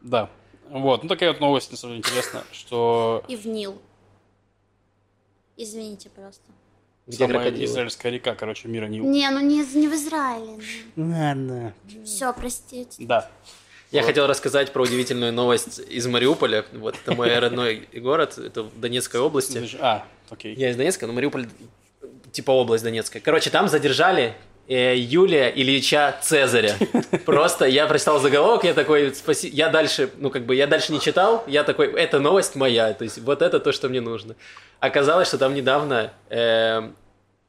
Да. Вот, ну такая вот новость, на самом деле, интересная, что И в Нил. Извините просто. Где самая крокодилы? израильская река, короче, мира Нил. Не, ну не, не в Израиле. Ладно. Все, простите. Да. Я хотел рассказать про удивительную новость из Мариуполя. Вот, это мой родной город, это в Донецкой области. А, окей. Я из Донецка, но Мариуполь типа область Донецкая. Короче, там задержали Юлия Ильича Цезаря. Просто я прочитал заголовок, я такой, спаси... я дальше, ну как бы, я дальше не читал, я такой, это новость моя, то есть вот это то, что мне нужно. Оказалось, что там недавно э,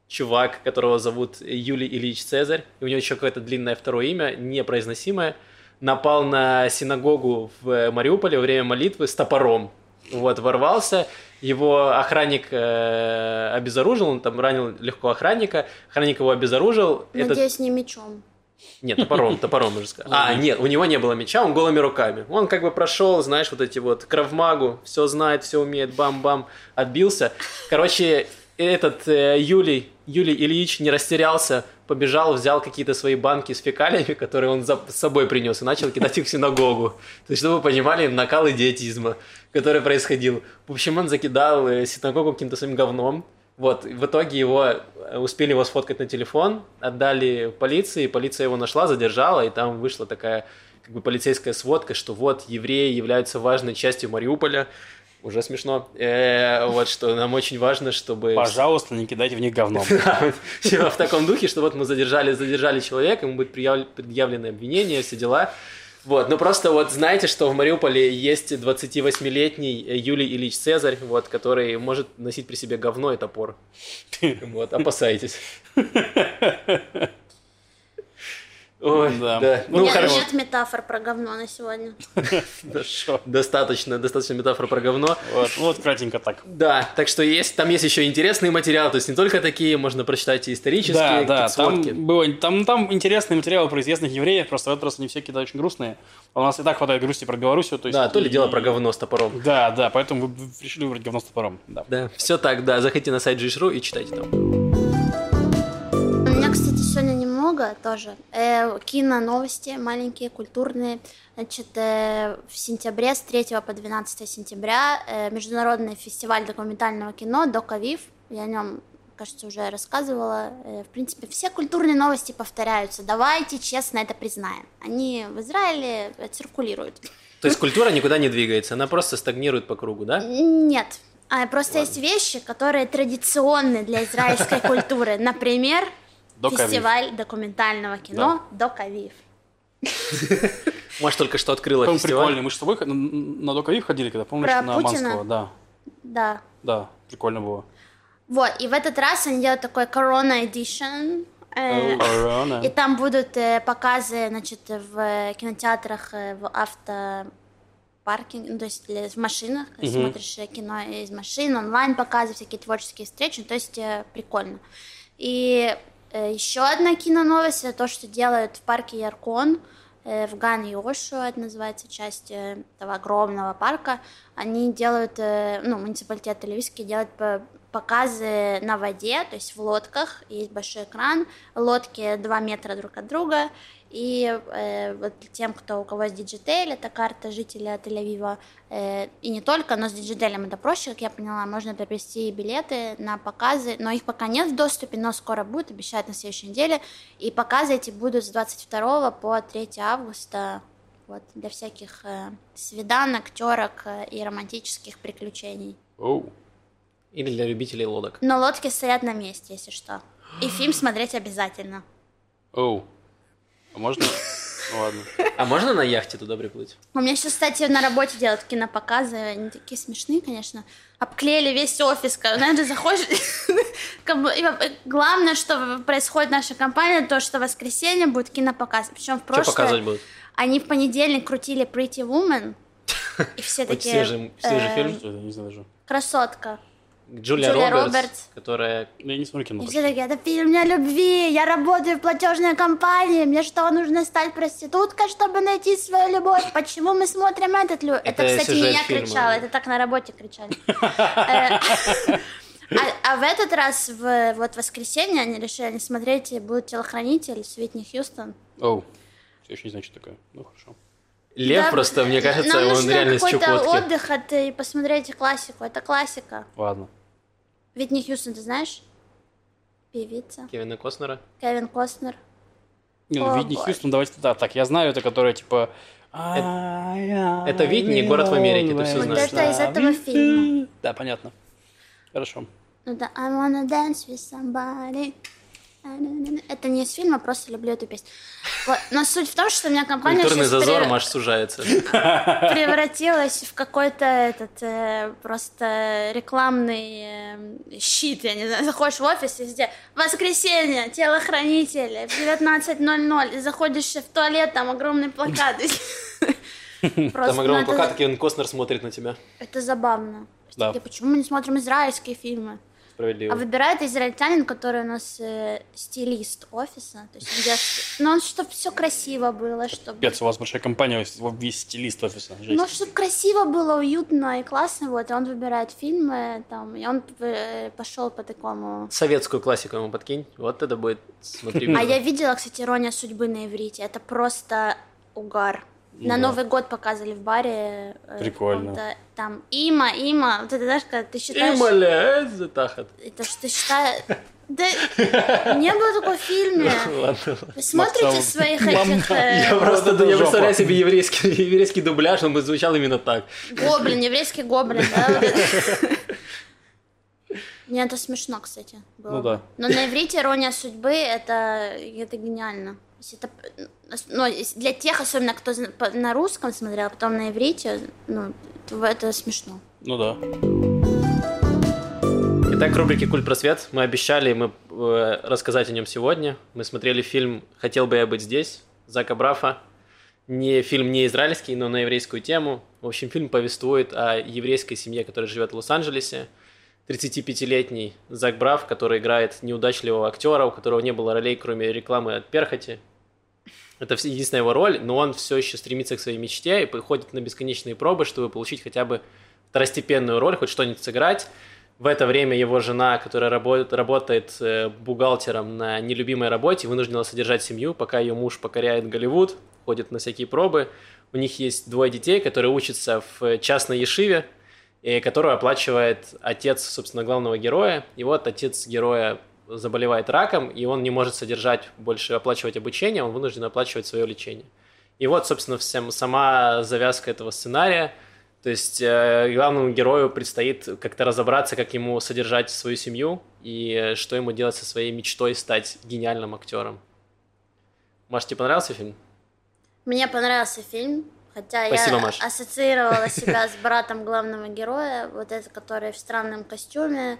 чувак, которого зовут Юлий Ильич Цезарь, и у него еще какое-то длинное второе имя, непроизносимое, напал на синагогу в Мариуполе во время молитвы с топором. Вот, ворвался, его охранник э, обезоружил, он там ранил легко охранника, охранник его обезоружил. Этот- Надеюсь, не мечом. Нет, топором, топором, можно сказать. А, нет, у него не было меча, он голыми руками. Он как бы прошел, знаешь, вот эти вот кровмагу, все знает, все умеет, бам-бам, отбился. Короче, этот э, Юлий, Юлий Ильич не растерялся, побежал, взял какие-то свои банки с фекалиями, которые он за- с собой принес, и начал кидать их в синагогу. То есть, чтобы вы понимали, накал идиотизма, который происходил. В общем, он закидал э, синагогу каким-то своим говном, вот, в итоге его э, успели его сфоткать на телефон, отдали полиции, полиция его нашла, задержала, и там вышла такая как бы полицейская сводка, что вот евреи являются важной частью Мариуполя. Уже смешно. Э, вот что нам очень важно, чтобы Пожалуйста, не кидайте в них говном. Да, всё в таком духе, что вот мы задержали, задержали человека, ему будет предъяв- предъявлены обвинения, все дела. Вот, ну просто вот знаете, что в Мариуполе есть 28-летний Юлий Ильич Цезарь, вот, который может носить при себе говно и топор. Вот, опасайтесь. Ой, Да. да. У Ну, меня хорошо. нет метафор про говно на сегодня. Хорошо. Достаточно, достаточно метафор про говно. Вот, ну вот кратенько так. Да, так что есть, там есть еще интересные материалы, то есть не только такие, можно прочитать и исторические Да, какие-то да, там, было, там, там интересные материалы про известных евреев, просто в этот раз они все какие-то очень грустные. А У нас и так хватает грусти про Белоруссию. То есть Да, то ли и- дело про говно с топором. Да, да, поэтому вы решили выбрать говно с топором. Да. Да, все так, да. Заходите на сайт Jish.ru и читайте там. Немного тоже. Э, кино новости маленькие, культурные. Значит, э, в сентябре, с 3 по 12 сентября, э, международный фестиваль документального кино «Докавив». Я о нем, кажется, уже рассказывала. Э, в принципе, все культурные новости повторяются. Давайте честно это признаем. Они в Израиле э, циркулируют. То есть культура никуда не двигается, она просто стагнирует по кругу, да? Нет. А, просто есть вещи, которые традиционны для израильской культуры. Например, Докавив. фестиваль документального кино Докавив. Может, только что открыла По-моему, фестиваль. прикольно. Мы с тобой на, Докавив ходили, когда помнишь, Про на Путина? Аманского. Да, Да. да, прикольно было. Вот, и в этот раз они делают такой Corona Edition. э, Корона. И там будут э, показы, значит, в кинотеатрах, э, в автопаркинге, ну, то есть в машинах, когда смотришь э, кино из машин, онлайн показы, всякие творческие встречи, то есть прикольно. И еще одна киноновость, это то, что делают в парке Яркон, э, в Ган Йошу, это называется часть э, этого огромного парка. Они делают, э, ну, муниципалитет Тель-Авивский делает показы на воде, то есть в лодках, есть большой экран, лодки 2 метра друг от друга, и э, вот тем, кто у кого есть Digital, это карта жителя Тель-Авива, э, и не только, но с Digital это проще, как я поняла, можно приобрести билеты на показы, но их пока нет в доступе, но скоро будет, обещают на следующей неделе, и показы эти будут с 22 по 3 августа, вот, для всяких э, свиданок, терок э, и романтических приключений. Оу. Или для любителей лодок. Но лодки стоят на месте, если что. И фильм смотреть обязательно. Оу. А можно? Ну ладно. А можно на яхте туда приплыть? У меня сейчас, кстати, на работе делают кинопоказы. Они такие смешные, конечно. Обклеили весь офис. ты заходишь... Главное, что происходит в нашей компании, то, что в воскресенье будет кинопоказ. Причем в Что прошлое... показывать будут? Они в понедельник крутили Pretty Woman. И все такие... свежий, свежий э, фильм. Что не знаю даже. Красотка. Джулия, Джулия Робертс, Робертс. которая... Я не смотрю кино. И все такие, это фильм о любви, я работаю в платежной компании, мне что, нужно стать проституткой, чтобы найти свою любовь? Почему мы смотрим этот любовь? Это, Это кстати, не я фильма. кричала, это так на работе кричали. Э, А, а в этот раз, в вот воскресенье, они решили не смотреть, и будет телохранитель с Уитни Хьюстон. Оу. Все еще не знаю, что такое. Ну, хорошо. Лев Да, просто, мне кажется, нам он нужно реально с какой-то Чукотки. отдых от, и посмотреть классику, это классика. Ладно. Уитни Хьюстон, ты знаешь? Певица. Кевина Костнера. Кевин Костнер. Не, ну, Витни. Хьюстон, давайте да, так, я знаю, это которая типа... это Витни, «Город в Америке», ты Вот знаешь. это из этого фильма. Да, понятно. Хорошо. Ну да, I wanna dance with somebody. Это не из фильма, просто люблю эту песню. Но суть в том, что у меня компания Культурный зазор пере- Маш сужается. превратилась в какой-то этот э, просто рекламный э, щит, я не знаю, заходишь в офис везде, воскресенье, телохранитель, в 19.00, и заходишь в туалет, там огромный плакат. Просто, Там огромный это- плакат, Кевин Костнер смотрит на тебя. Это забавно. Да. Почему мы не смотрим израильские фильмы? Справедливо. А выбирает израильтянин, который у нас э, стилист офиса. То есть, где, ну, он, чтобы все красиво было, чтобы... Пец, у вас большая компания, весь стилист офиса. Жесть. Ну, чтобы красиво было, уютно и классно, вот, и он выбирает фильмы, там, и он э, пошел по такому... Советскую классику ему подкинь. Вот это будет, смотри. А я видела, кстати, «Ирония судьбы» на иврите, это просто угар. На Да. Новый год показывали в баре. э, Прикольно. каком-то Там има, има, вот это, знаешь, когда ты считаешь... Ималя, это тахат. Это что ты считаешь... Да не было такого в фильме. Ладно, ладно. Вы смотрите своих этих... э, Я просто я представляю себе еврейский, еврейский дубляж, он бы звучал именно так. Гоблин, еврейский гоблин, да? вот это. Смешно, кстати. было Ну да. Но на иврите ирония судьбы это, это гениально. Это, ну, для тех, особенно кто на русском смотрел, а потом на иврите, ну, то это смешно. Ну да. Итак, в рубрике «Культ просвет» мы обещали мы, э, рассказать о нем сегодня. Мы смотрели фильм «Хотел бы я быть здесь» Зака Брафа. Не фильм не израильский, но на еврейскую тему. В общем, фильм повествует о еврейской семье, которая живет в Лос-Анджелесе. 35-летний Зак Браф, который играет неудачливого актера, у которого не было ролей, кроме рекламы от перхоти. Это единственная его роль, но он все еще стремится к своей мечте и приходит на бесконечные пробы, чтобы получить хотя бы второстепенную роль, хоть что-нибудь сыграть. В это время его жена, которая работает, работает э, бухгалтером на нелюбимой работе, вынуждена содержать семью, пока ее муж покоряет Голливуд, ходит на всякие пробы. У них есть двое детей, которые учатся в частной ешиве, которую оплачивает отец, собственно, главного героя. И вот отец героя заболевает раком, и он не может содержать, больше оплачивать обучение, он вынужден оплачивать свое лечение. И вот, собственно, всем, сама завязка этого сценария. То есть э, главному герою предстоит как-то разобраться, как ему содержать свою семью и что ему делать со своей мечтой стать гениальным актером. Маш, тебе понравился фильм? Мне понравился фильм, хотя Спасибо, я Маш. ассоциировала себя с братом главного героя, вот этот, который в странном костюме,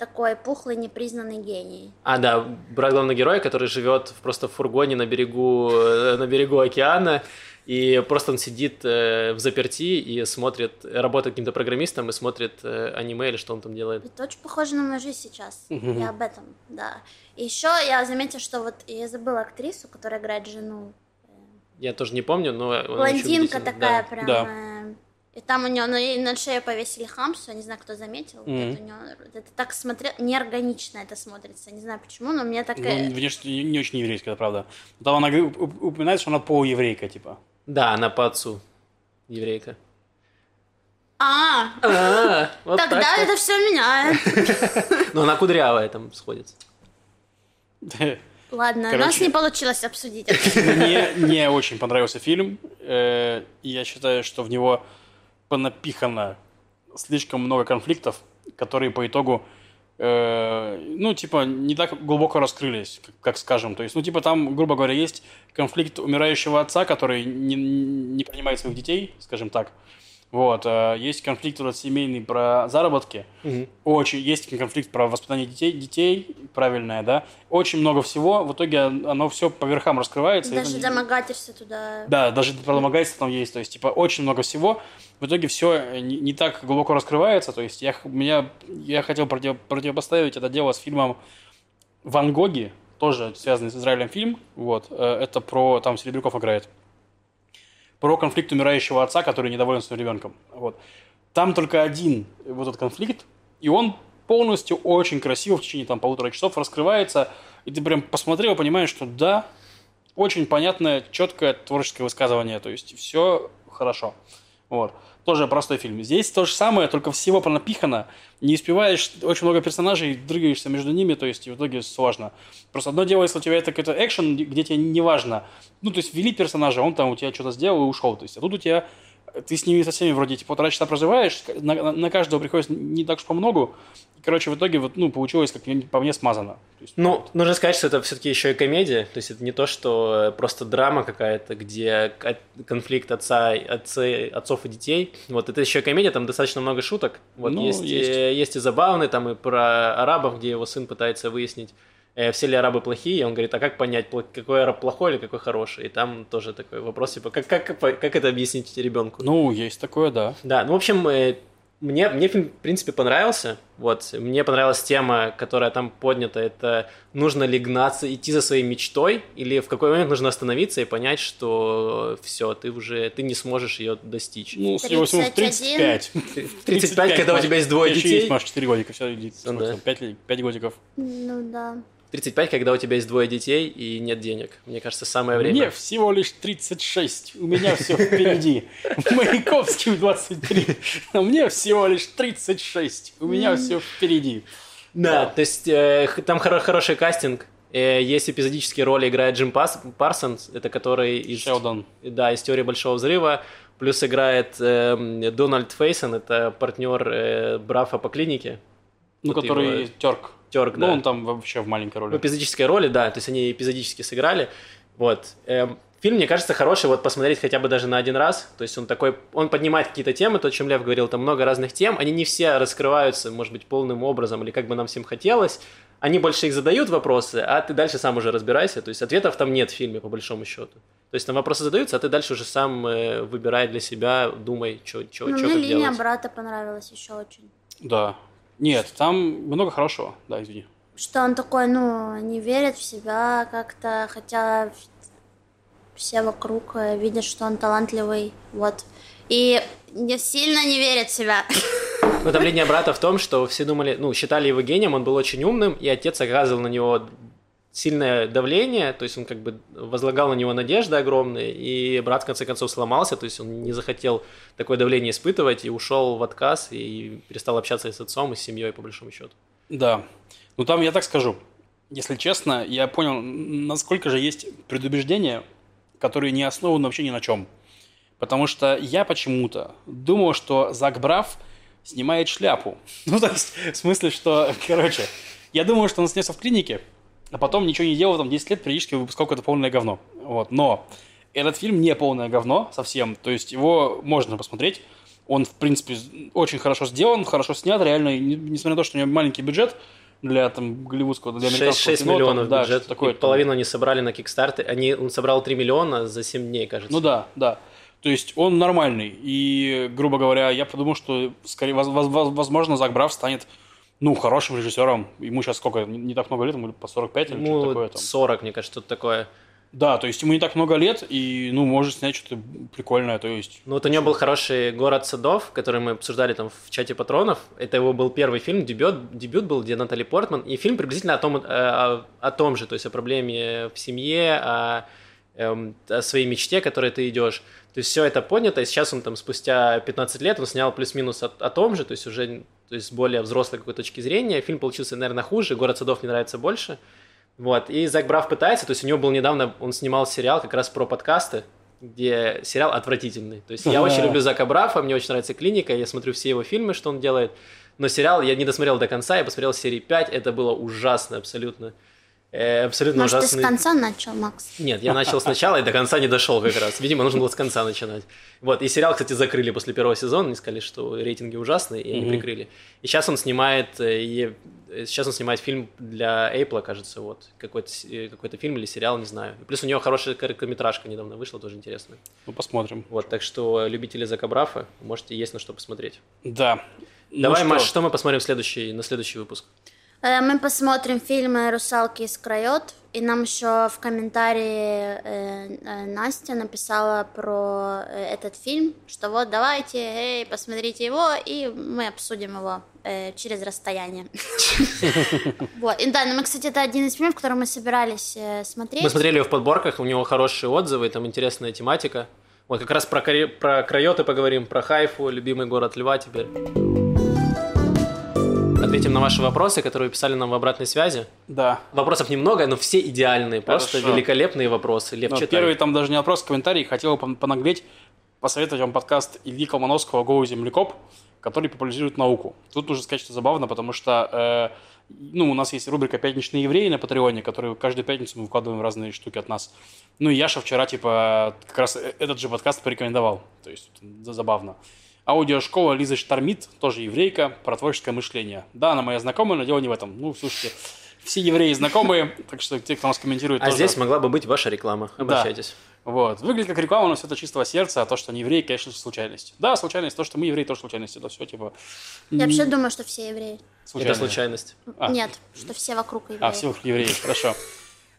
такой пухлый, непризнанный гений. А, да, брат главного героя, который живет просто в фургоне на берегу, э, на берегу океана, и просто он сидит э, в заперти и смотрит, работает каким-то программистом и смотрит э, аниме или что он там делает. Это очень похоже на мою жизнь сейчас. Мгм. Я об этом, да. И еще я заметила, что вот я забыла актрису, которая играет жену. Я тоже не помню, но... Блондинка такая да. прям. Да. И там у нее на, на шею повесили хамсу, я не знаю, кто заметил. Мгм. это, у неё- это так смотрел, неорганично это смотрится. Не знаю почему, но мне так. Ну, внешне не очень еврейская, это правда. Там она упоминает, что она полуеврейка, типа. Да, она по отцу еврейка. А, А, тогда это все меняет. Но она кудрявая там сходится. Ладно, у нас не получилось обсудить это. Мне не очень понравился фильм. э, Я считаю, что в него понапихано слишком много конфликтов, которые по итогу, э, ну, типа, не так глубоко раскрылись, как, как скажем. То есть, ну, типа, там, грубо говоря, есть конфликт умирающего отца, который не, не принимает своих детей, скажем так. Вот, э, есть конфликт вот семейный про заработки, очень есть конфликт про воспитание детей, детей, правильное, да. Очень много всего. В итоге оно все по верхам раскрывается. и Даже это- домогательство туда. Да, даже про домогательство там есть. То есть, типа, очень много всего. В итоге все не, не так глубоко раскрывается. То есть, я, меня, я хотел против- противопоставить это дело с фильмом «Ван Гоги», тоже связанный с Израилем фильм. Вот. Э, Это про... Там Серебряков играет. Про конфликт умирающего отца, который недоволен своим ребенком. Вот. Там только один вот этот конфликт, и он полностью очень красиво в течение там полутора часов раскрывается, и ты прям посмотрел понимаешь, что да, очень понятное, четкое творческое высказывание, то есть все хорошо. Вот. Тоже простой фильм. Здесь то же самое, только всего понапихано. Не успеваешь, очень много персонажей, дрыгаешься между ними, то есть в итоге сложно. Просто одно дело, если у тебя это какой-то экшен, где тебе не важно. Ну, то есть ввели персонажа, он там у тебя что-то сделал и ушел. То есть, а тут у тебя ты с ними со всеми вроде типа полтора часа проживаешь, на, на- на каждого приходится не так уж по многу. И, короче, в итоге вот, ну, получилось, как по мне, смазано. То есть, Ну, нужно сказать, что это все-таки еще и комедия. То есть это не то, что э, просто драма какая-то, где конфликт отца, отцы, отцов и детей. Вот это еще и комедия, там достаточно много шуток. Вот Ну, есть, есть. э, есть и забавные, там и про арабов, где его сын пытается выяснить, э, все ли арабы плохие, и он говорит, а как понять, какой араб плохой или какой хороший? И там тоже такой вопрос, типа, как, как, как это объяснить ребенку? ну, есть такое, да. Да, ну, в общем, э, мне, мне фильм, в принципе, понравился. Вот, мне понравилась тема, которая там поднята, это нужно ли гнаться, идти за своей мечтой, или в какой момент нужно остановиться и понять, что все, ты уже, ты не сможешь ее достичь. Ну, с его всего в 31. 35. 35, когда у тебя есть двое Еще детей. есть, Маш, 4 годика, все, иди, Ну да. 5, 5 годиков. Ну да. 35, когда у тебя есть двое детей и нет денег. Мне кажется, самое время. Мне всего лишь 36, у меня все впереди. Маяковский в 23, а мне всего лишь 36, у меня все впереди. Да, то есть э, там хоро- хороший кастинг. Э, есть эпизодические роли, играет Джим Парсонс, это который из... Шелдон. Да, из теории большого взрыва. Плюс играет эм, Дональд Фейсон, это партнер э, Брафа по клинике. Ну, который его- терк. Ну, да. он там вообще в маленькой В роли. эпизодической роли, да, то есть они эпизодически сыграли. Вот. Эм, фильм, мне кажется, хороший вот посмотреть хотя бы даже на один раз. То есть он такой, он поднимает какие-то темы, то, о чем Лев говорил, там много разных тем. Они не все раскрываются, может быть, полным образом или как бы нам всем хотелось. Они больше их задают вопросы, а ты дальше сам уже разбирайся. То есть ответов там нет в фильме, по большому счету. То есть там вопросы задаются, а ты дальше уже сам э, выбирай для себя, думай, что Ну, мне как линия делать. брата понравилась еще очень. Да. Нет, там много хорошего. Да, извини. Что он такой, ну, не верит в себя как-то, хотя все вокруг э, видят, что он талантливый, вот. И не сильно не верит в себя. Ну, там линия брата в том, что все думали, ну, считали его гением, он был очень умным, и отец оказывал на него сильное давление, то есть он как бы возлагал на него надежды огромные, и брат в конце концов сломался, то есть он не захотел такое давление испытывать и ушел в отказ и перестал общаться с отцом, и с семьей, по большому счету. Да. Ну, там я так скажу. Если честно, я понял, насколько же есть предубеждения, которые не основаны вообще ни на чем. Потому что я почему-то думал, что Зак Браф снимает шляпу. Ну, то есть, в смысле, что, короче, я думал, что он снялся в клинике, а потом ничего не делал, там 10 лет периодически выпускал какое-то полное говно. Вот. Но этот фильм не полное говно совсем, то есть его можно посмотреть. Он, в принципе, очень хорошо сделан, хорошо снят, реально, не- несмотря на то, что у него маленький бюджет для там голливудского, для 6, американского 6 кино, там, миллионов да, бюджет, такое. и там. половину они собрали на Кикстарте, они, он собрал 3 миллиона за 7 дней, кажется. Ну да, да. То есть он нормальный. И, грубо говоря, я подумал, что, скорее, воз- воз- воз- возможно, Зак Браф станет, ну, хорошим режиссером. Ему сейчас сколько? Не, так много лет, ему по 45 или что-то такое там. 40, мне кажется, что-то такое. Да, то есть ему не так много лет, и, ну, может снять что-то прикольное, то есть... Ну вот у него был хороший «Город садов», который мы обсуждали там в чате патронов. Это его был первый фильм, дебют, дебют был, где Натали Портман. И фильм приблизительно о том, э, о, о том же, то есть о проблеме в семье, о, эм, о своей мечте, к которой ты идешь. То есть все это понято, и сейчас он там спустя 15 лет он снял плюс-минус о, о том же, то есть уже то есть с более взрослой какой точки зрения. Фильм получился, наверное, хуже, «Город садов» мне нравится больше. Вот, и Зак Браф пытается, то есть у него был недавно, он снимал сериал как раз про подкасты, где сериал отвратительный. То есть я очень люблю Зака Брафа, мне очень нравится «Клиника», я смотрю все его фильмы, что он делает, но сериал я не досмотрел до конца, я посмотрел серии 5, это было ужасно абсолютно. Э, абсолютно Может, ты с ужасный. конца начал, Макс? Нет, я начал сначала и до конца не дошел как раз. Видимо, нужно было с конца начинать. Вот, и сериал, кстати, закрыли после первого сезона, они сказали, что рейтинги ужасные, и они прикрыли. И сейчас он снимает, э, и- э, сейчас он снимает фильм для Apple, кажется, вот, какой-то, какой-то фильм или сериал, не знаю. И плюс у него хорошая короткометражка недавно вышла, тоже интересная. Ну, посмотрим. Вот, так что любители Зака Брафа, можете есть на что посмотреть. Да. Ну Давай, что? Маш, что мы посмотрим следующий, на следующий выпуск? Э, Мы посмотрим фильм «Русалки из Крайот», и нам еще в комментарии э, э, Настя написала про этот фильм, что вот давайте, эй, посмотрите его, и мы обсудим его через расстояние. Вот, и да, ну мы, кстати, это один из фильмов, который мы собирались смотреть. Мы смотрели его в подборках, у него хорошие отзывы, там интересная тематика. Вот как раз про, про Крайоты поговорим, про Хайфу, любимый город Льва теперь. Ответим на ваши вопросы, которые писали нам в обратной связи. Да. Вопросов немного, но все идеальные, просто Хорошо. великолепные вопросы. Лев, Ну, читай. первый там даже не вопрос, комментарий. Хотел бы пон- понаглеть. посоветовать вам подкаст Ильи Колмановского «Гоу Землекоп», который популяризирует науку. Тут нужно сказать, что забавно, потому что э, ну, у нас есть рубрика «Пятничные евреи» на Патреоне, которую каждую пятницу мы выкладываем разные штуки от нас. Ну, и Яша вчера, типа, как раз э- этот же подкаст порекомендовал. То есть, это забавно. Аудиошкола Лиза Штормит, тоже еврейка, про творческое мышление. Да, она моя знакомая, но дело не в этом. Ну, слушайте, все евреи знакомые, так что те, кто нас комментирует, А тоже... здесь могла бы быть ваша реклама. Обращайтесь. Вот. Выглядит как реклама, но все это чистого сердца, а то, что они евреи, конечно, случайность. Да, случайность, то, что мы евреи, тоже случайность. Это все, типа, Я вообще думаю, что все евреи. случайно. Это случайность. А. Нет, что все вокруг евреи. А, все вокруг евреи, хорошо.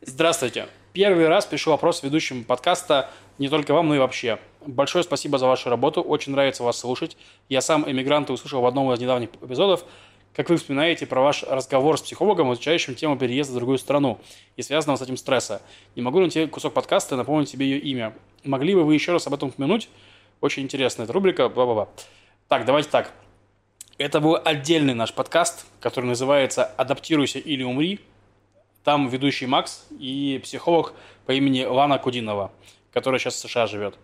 Здравствуйте. Первый раз пишу вопрос ведущим подкаста не только вам, но и вообще. Большое спасибо за вашу работу, очень нравится вас слушать. Я сам эмигрант и услышал в одном из недавних эпизодов, как вы вспоминаете про ваш разговор с психологом, изучающим тему переезда в другую страну и связанного с этим стресса. Не могу найти кусок подкаста и напомнить себе ее имя. Могли бы вы еще раз об этом упомянуть? Очень интересная эта рубрика, бла-бла-бла. Так, давайте так. Это был отдельный наш подкаст, который называется «Адаптируйся или умри». Там ведущий Макс и психолог по имени Лана Кудинова, которая сейчас в США живет.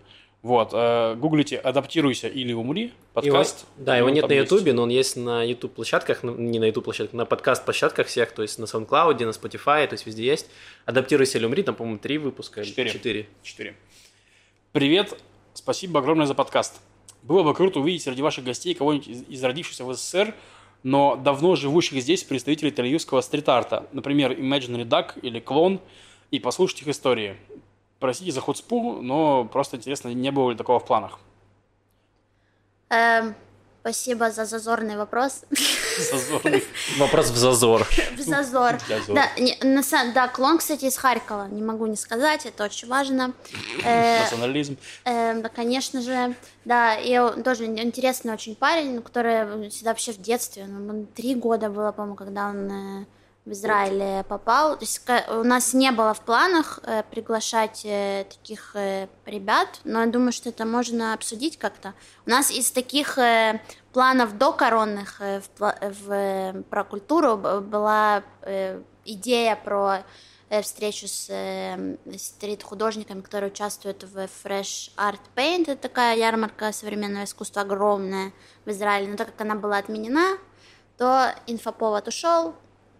Вот, э, гуглите «Адаптируйся или умри» подкаст. Его- да, его он нет на. Ютубе, но он есть на YouTube площадках, ну, не на YouTube площадках, на подкаст площадках всех, то есть на SoundCloud, на Spotify, то есть везде есть. Адаптируйся или умри, там, по-моему, три выпуска. Четыре. Четыре. Четыре. Привет, спасибо огромное за подкаст. Было бы круто увидеть среди ваших гостей кого-нибудь из, из родившихся в СССР, но давно живущих здесь представителей тель стрит-арта, например, Imaginary Duck или Клон, и послушать их истории. Простите за хуцпу, но просто интересно, не было ли такого в планах. Эм, спасибо за зазорный вопрос. Зазорный. Вопрос в зазор. В зазор. Да, не, на да, клон, кстати, из Харькова. Не могу не сказать, это очень важно. Э, Национализм. Эм, да, конечно же, да, и он тоже интересный очень парень, который всегда вообще в детстве, ну, три года было, по-моему, когда он э, в Израиль попал. То есть у нас не было в планах э, приглашать э, таких э, ребят, но я думаю, что это можно обсудить как-то. У нас из таких э, планов докоронных э, в, в, э, про культуру была э, идея про э, встречу с э, стрит-художниками, которые участвуют в Fresh Art Paint. Это такая ярмарка современного искусства огромная в Израиле. Но так как она была отменена, то инфоповод ушел,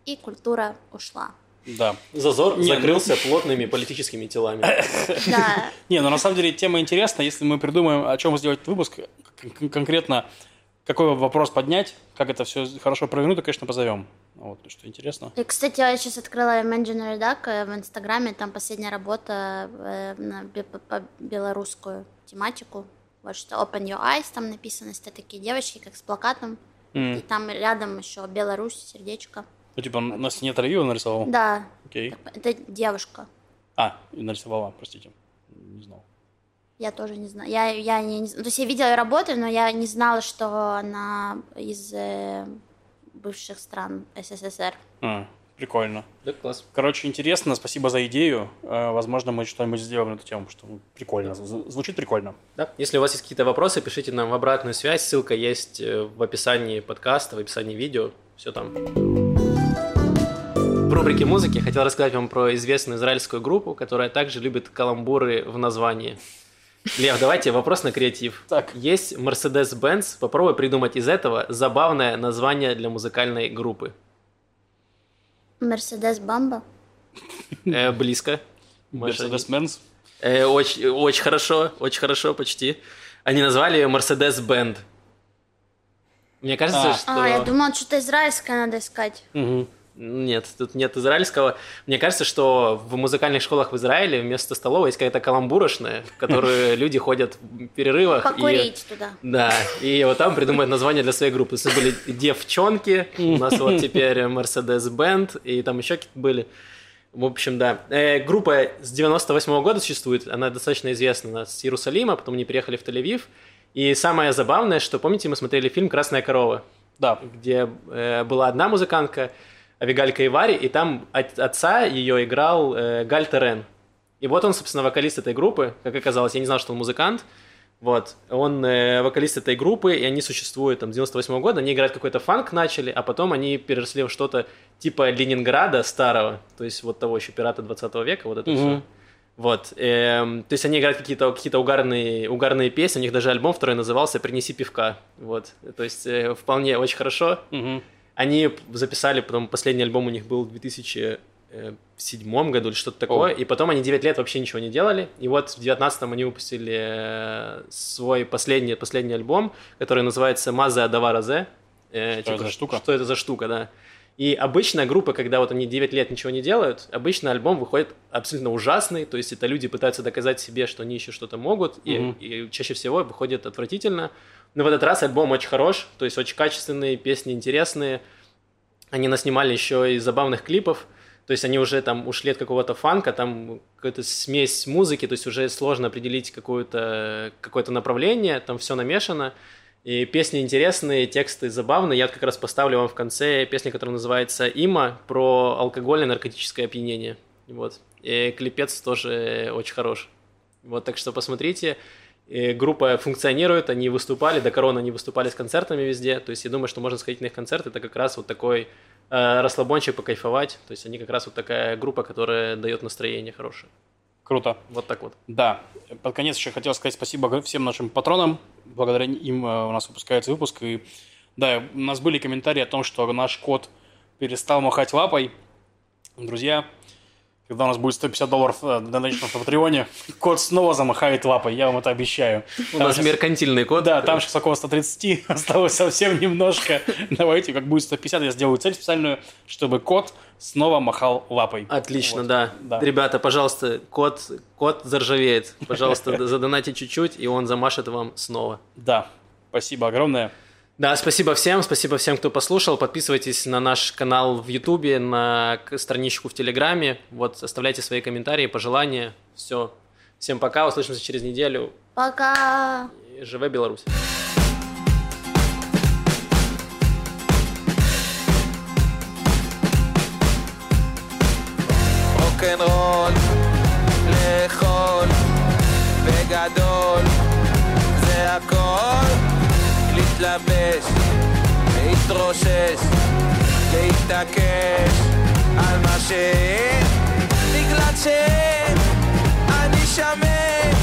и культура ушла. Да. Зазор Не, ну- закрылся плотными политическими телами. Да, Не, ну на самом деле тема интересна. Если мы придумаем, о чем сделать выпуск, кон- кон- конкретно какой вопрос поднять, как это все хорошо провернуть, то, конечно, позовем. Вот, что интересно. И, кстати, я сейчас открыла Imaginary Duck э, в Инстаграме, там последняя работа э, на по- по белорусскую тематику. Вот что Open Your Eyes там написано, это такие девочки, как с плакатом. И там рядом еще Беларусь, сердечко. Ну, типа, на стене травила нарисовал? Да, Окей. это девушка. А, и нарисовала, простите. Не знал. Я тоже не знаю. Я, я не, не- То есть я видела ее работы, но я не знала, что она из э, бывших стран СССР. А, прикольно. Да, класс. Короче, интересно, спасибо за идею. Э, Возможно, мы что-нибудь сделаем на эту тему, что прикольно. Зв- Звучит прикольно. Да. Если у вас есть какие-то вопросы, пишите нам в обратную связь. Ссылка есть э, в описании подкаста, в описании видео. Все там. В рубрике музыки хотел рассказать вам про известную израильскую группу, которая также любит каламбуры в названии. Лев, давайте вопрос на креатив. Так. Есть Mercedes-Benz. Попробуй придумать из этого забавное название для музыкальной группы. Мерседес Бамба. Э, близко. Mercedes-Benz. Э, очень, очень хорошо, очень хорошо, почти. Они назвали ее Mercedes Band. Мне кажется, А. что... А, я думала, что-то израильское надо искать. Мгм. Нет, тут нет израильского. Мне кажется, что в музыкальных школах в Израиле вместо столовой есть какая-то каламбурочная, в которую люди ходят в перерывах. и- Покурить туда. Да, и вот там придумают название для своей группы. То есть были девчонки, у нас вот теперь Mercedes Band, и там еще какие-то были. В общем, да. Э, группа с 98 года существует, она достаточно известна она с Иерусалима, потом они переехали в Тель-Авив. И самое забавное, что, помните, мы смотрели фильм «Красная корова», Да. где э, была одна музыкантка, Авигалька Ивари, и там от- отца ее играл э, Галь Терен. И вот он, собственно, вокалист этой группы, как оказалось, я не знал, что он музыкант, вот, он э, вокалист этой группы, и они существуют там с 98 года, они играют какой-то фанк начали, а потом они переросли в что-то типа Ленинграда старого, то есть вот того еще пирата 20 века, вот это Мгм. все. Вот. эм, то есть они играют какие-то какие угарные, угарные песни. У них даже альбом второй назывался «Принеси пивка». Вот. То есть э, вполне очень хорошо. Мгм. Они записали, потом последний альбом у них был в 2007 году или что-то такое, и потом они 9 лет вообще ничего не делали, и вот в 19 они выпустили э, свой последний, последний альбом, который называется «Мазе Адавара Зе». Э, Что это за штука? Что это за штука, да. И обычная группа, когда вот они 9 лет ничего не делают, обычно альбом выходит абсолютно ужасный, то есть это люди пытаются доказать себе, что они еще что-то могут, и, Мгм. и чаще всего выходит отвратительно. Но в этот раз альбом очень хорош, то есть очень качественные, песни интересные. Они наснимали еще и забавных клипов, то есть они уже там ушли от какого-то фанка, там какая-то смесь музыки, то есть уже сложно определить какое-то какое направление, там все намешано. И песни интересные, тексты забавные. Я как раз поставлю вам в конце песню, которая называется «Има» про алкогольное наркотическое опьянение. Вот. И клипец тоже очень хорош. Вот, так что посмотрите. И группа функционирует, они выступали, до короны они выступали с концертами везде. То есть я думаю, что можно сходить на их концерт. Это как раз вот такой э, расслабончик, покайфовать. То есть они как раз вот такая группа, которая дает настроение хорошее. Круто. Вот так вот. Да. Под конец еще хотел сказать спасибо всем нашим патронам. Благодаря им э, у нас выпускается выпуск. И да, у нас были комментарии о том, что наш кот перестал махать лапой. Друзья, когда у нас будет 150 долларов э, донатов на Патреоне, кот снова замахает лапой, я вам это обещаю. У Там нас меркантильный код. Да, там сейчас около 130, осталось совсем немножко. Давайте, как будет 150, я сделаю цель специальную, чтобы кот снова махал лапой. Отлично, Вот. да. Да. Ребята, пожалуйста, кот, кот заржавеет. Пожалуйста, задонайте чуть-чуть, и он замашет вам снова. Да, спасибо огромное. Да, спасибо всем, спасибо всем, кто послушал. Подписывайтесь на наш канал в Ютубе, на к- страничку в Телеграме. Вот, оставляйте свои комментарии, пожелания. Все. Всем пока, услышимся через неделю. Пока. И Живе Беларусь! רוקנרול, לאכול, בגדול, להתלבש, להתרושש, להתעקש על מה שאין, בגלל שאין, אני שמן,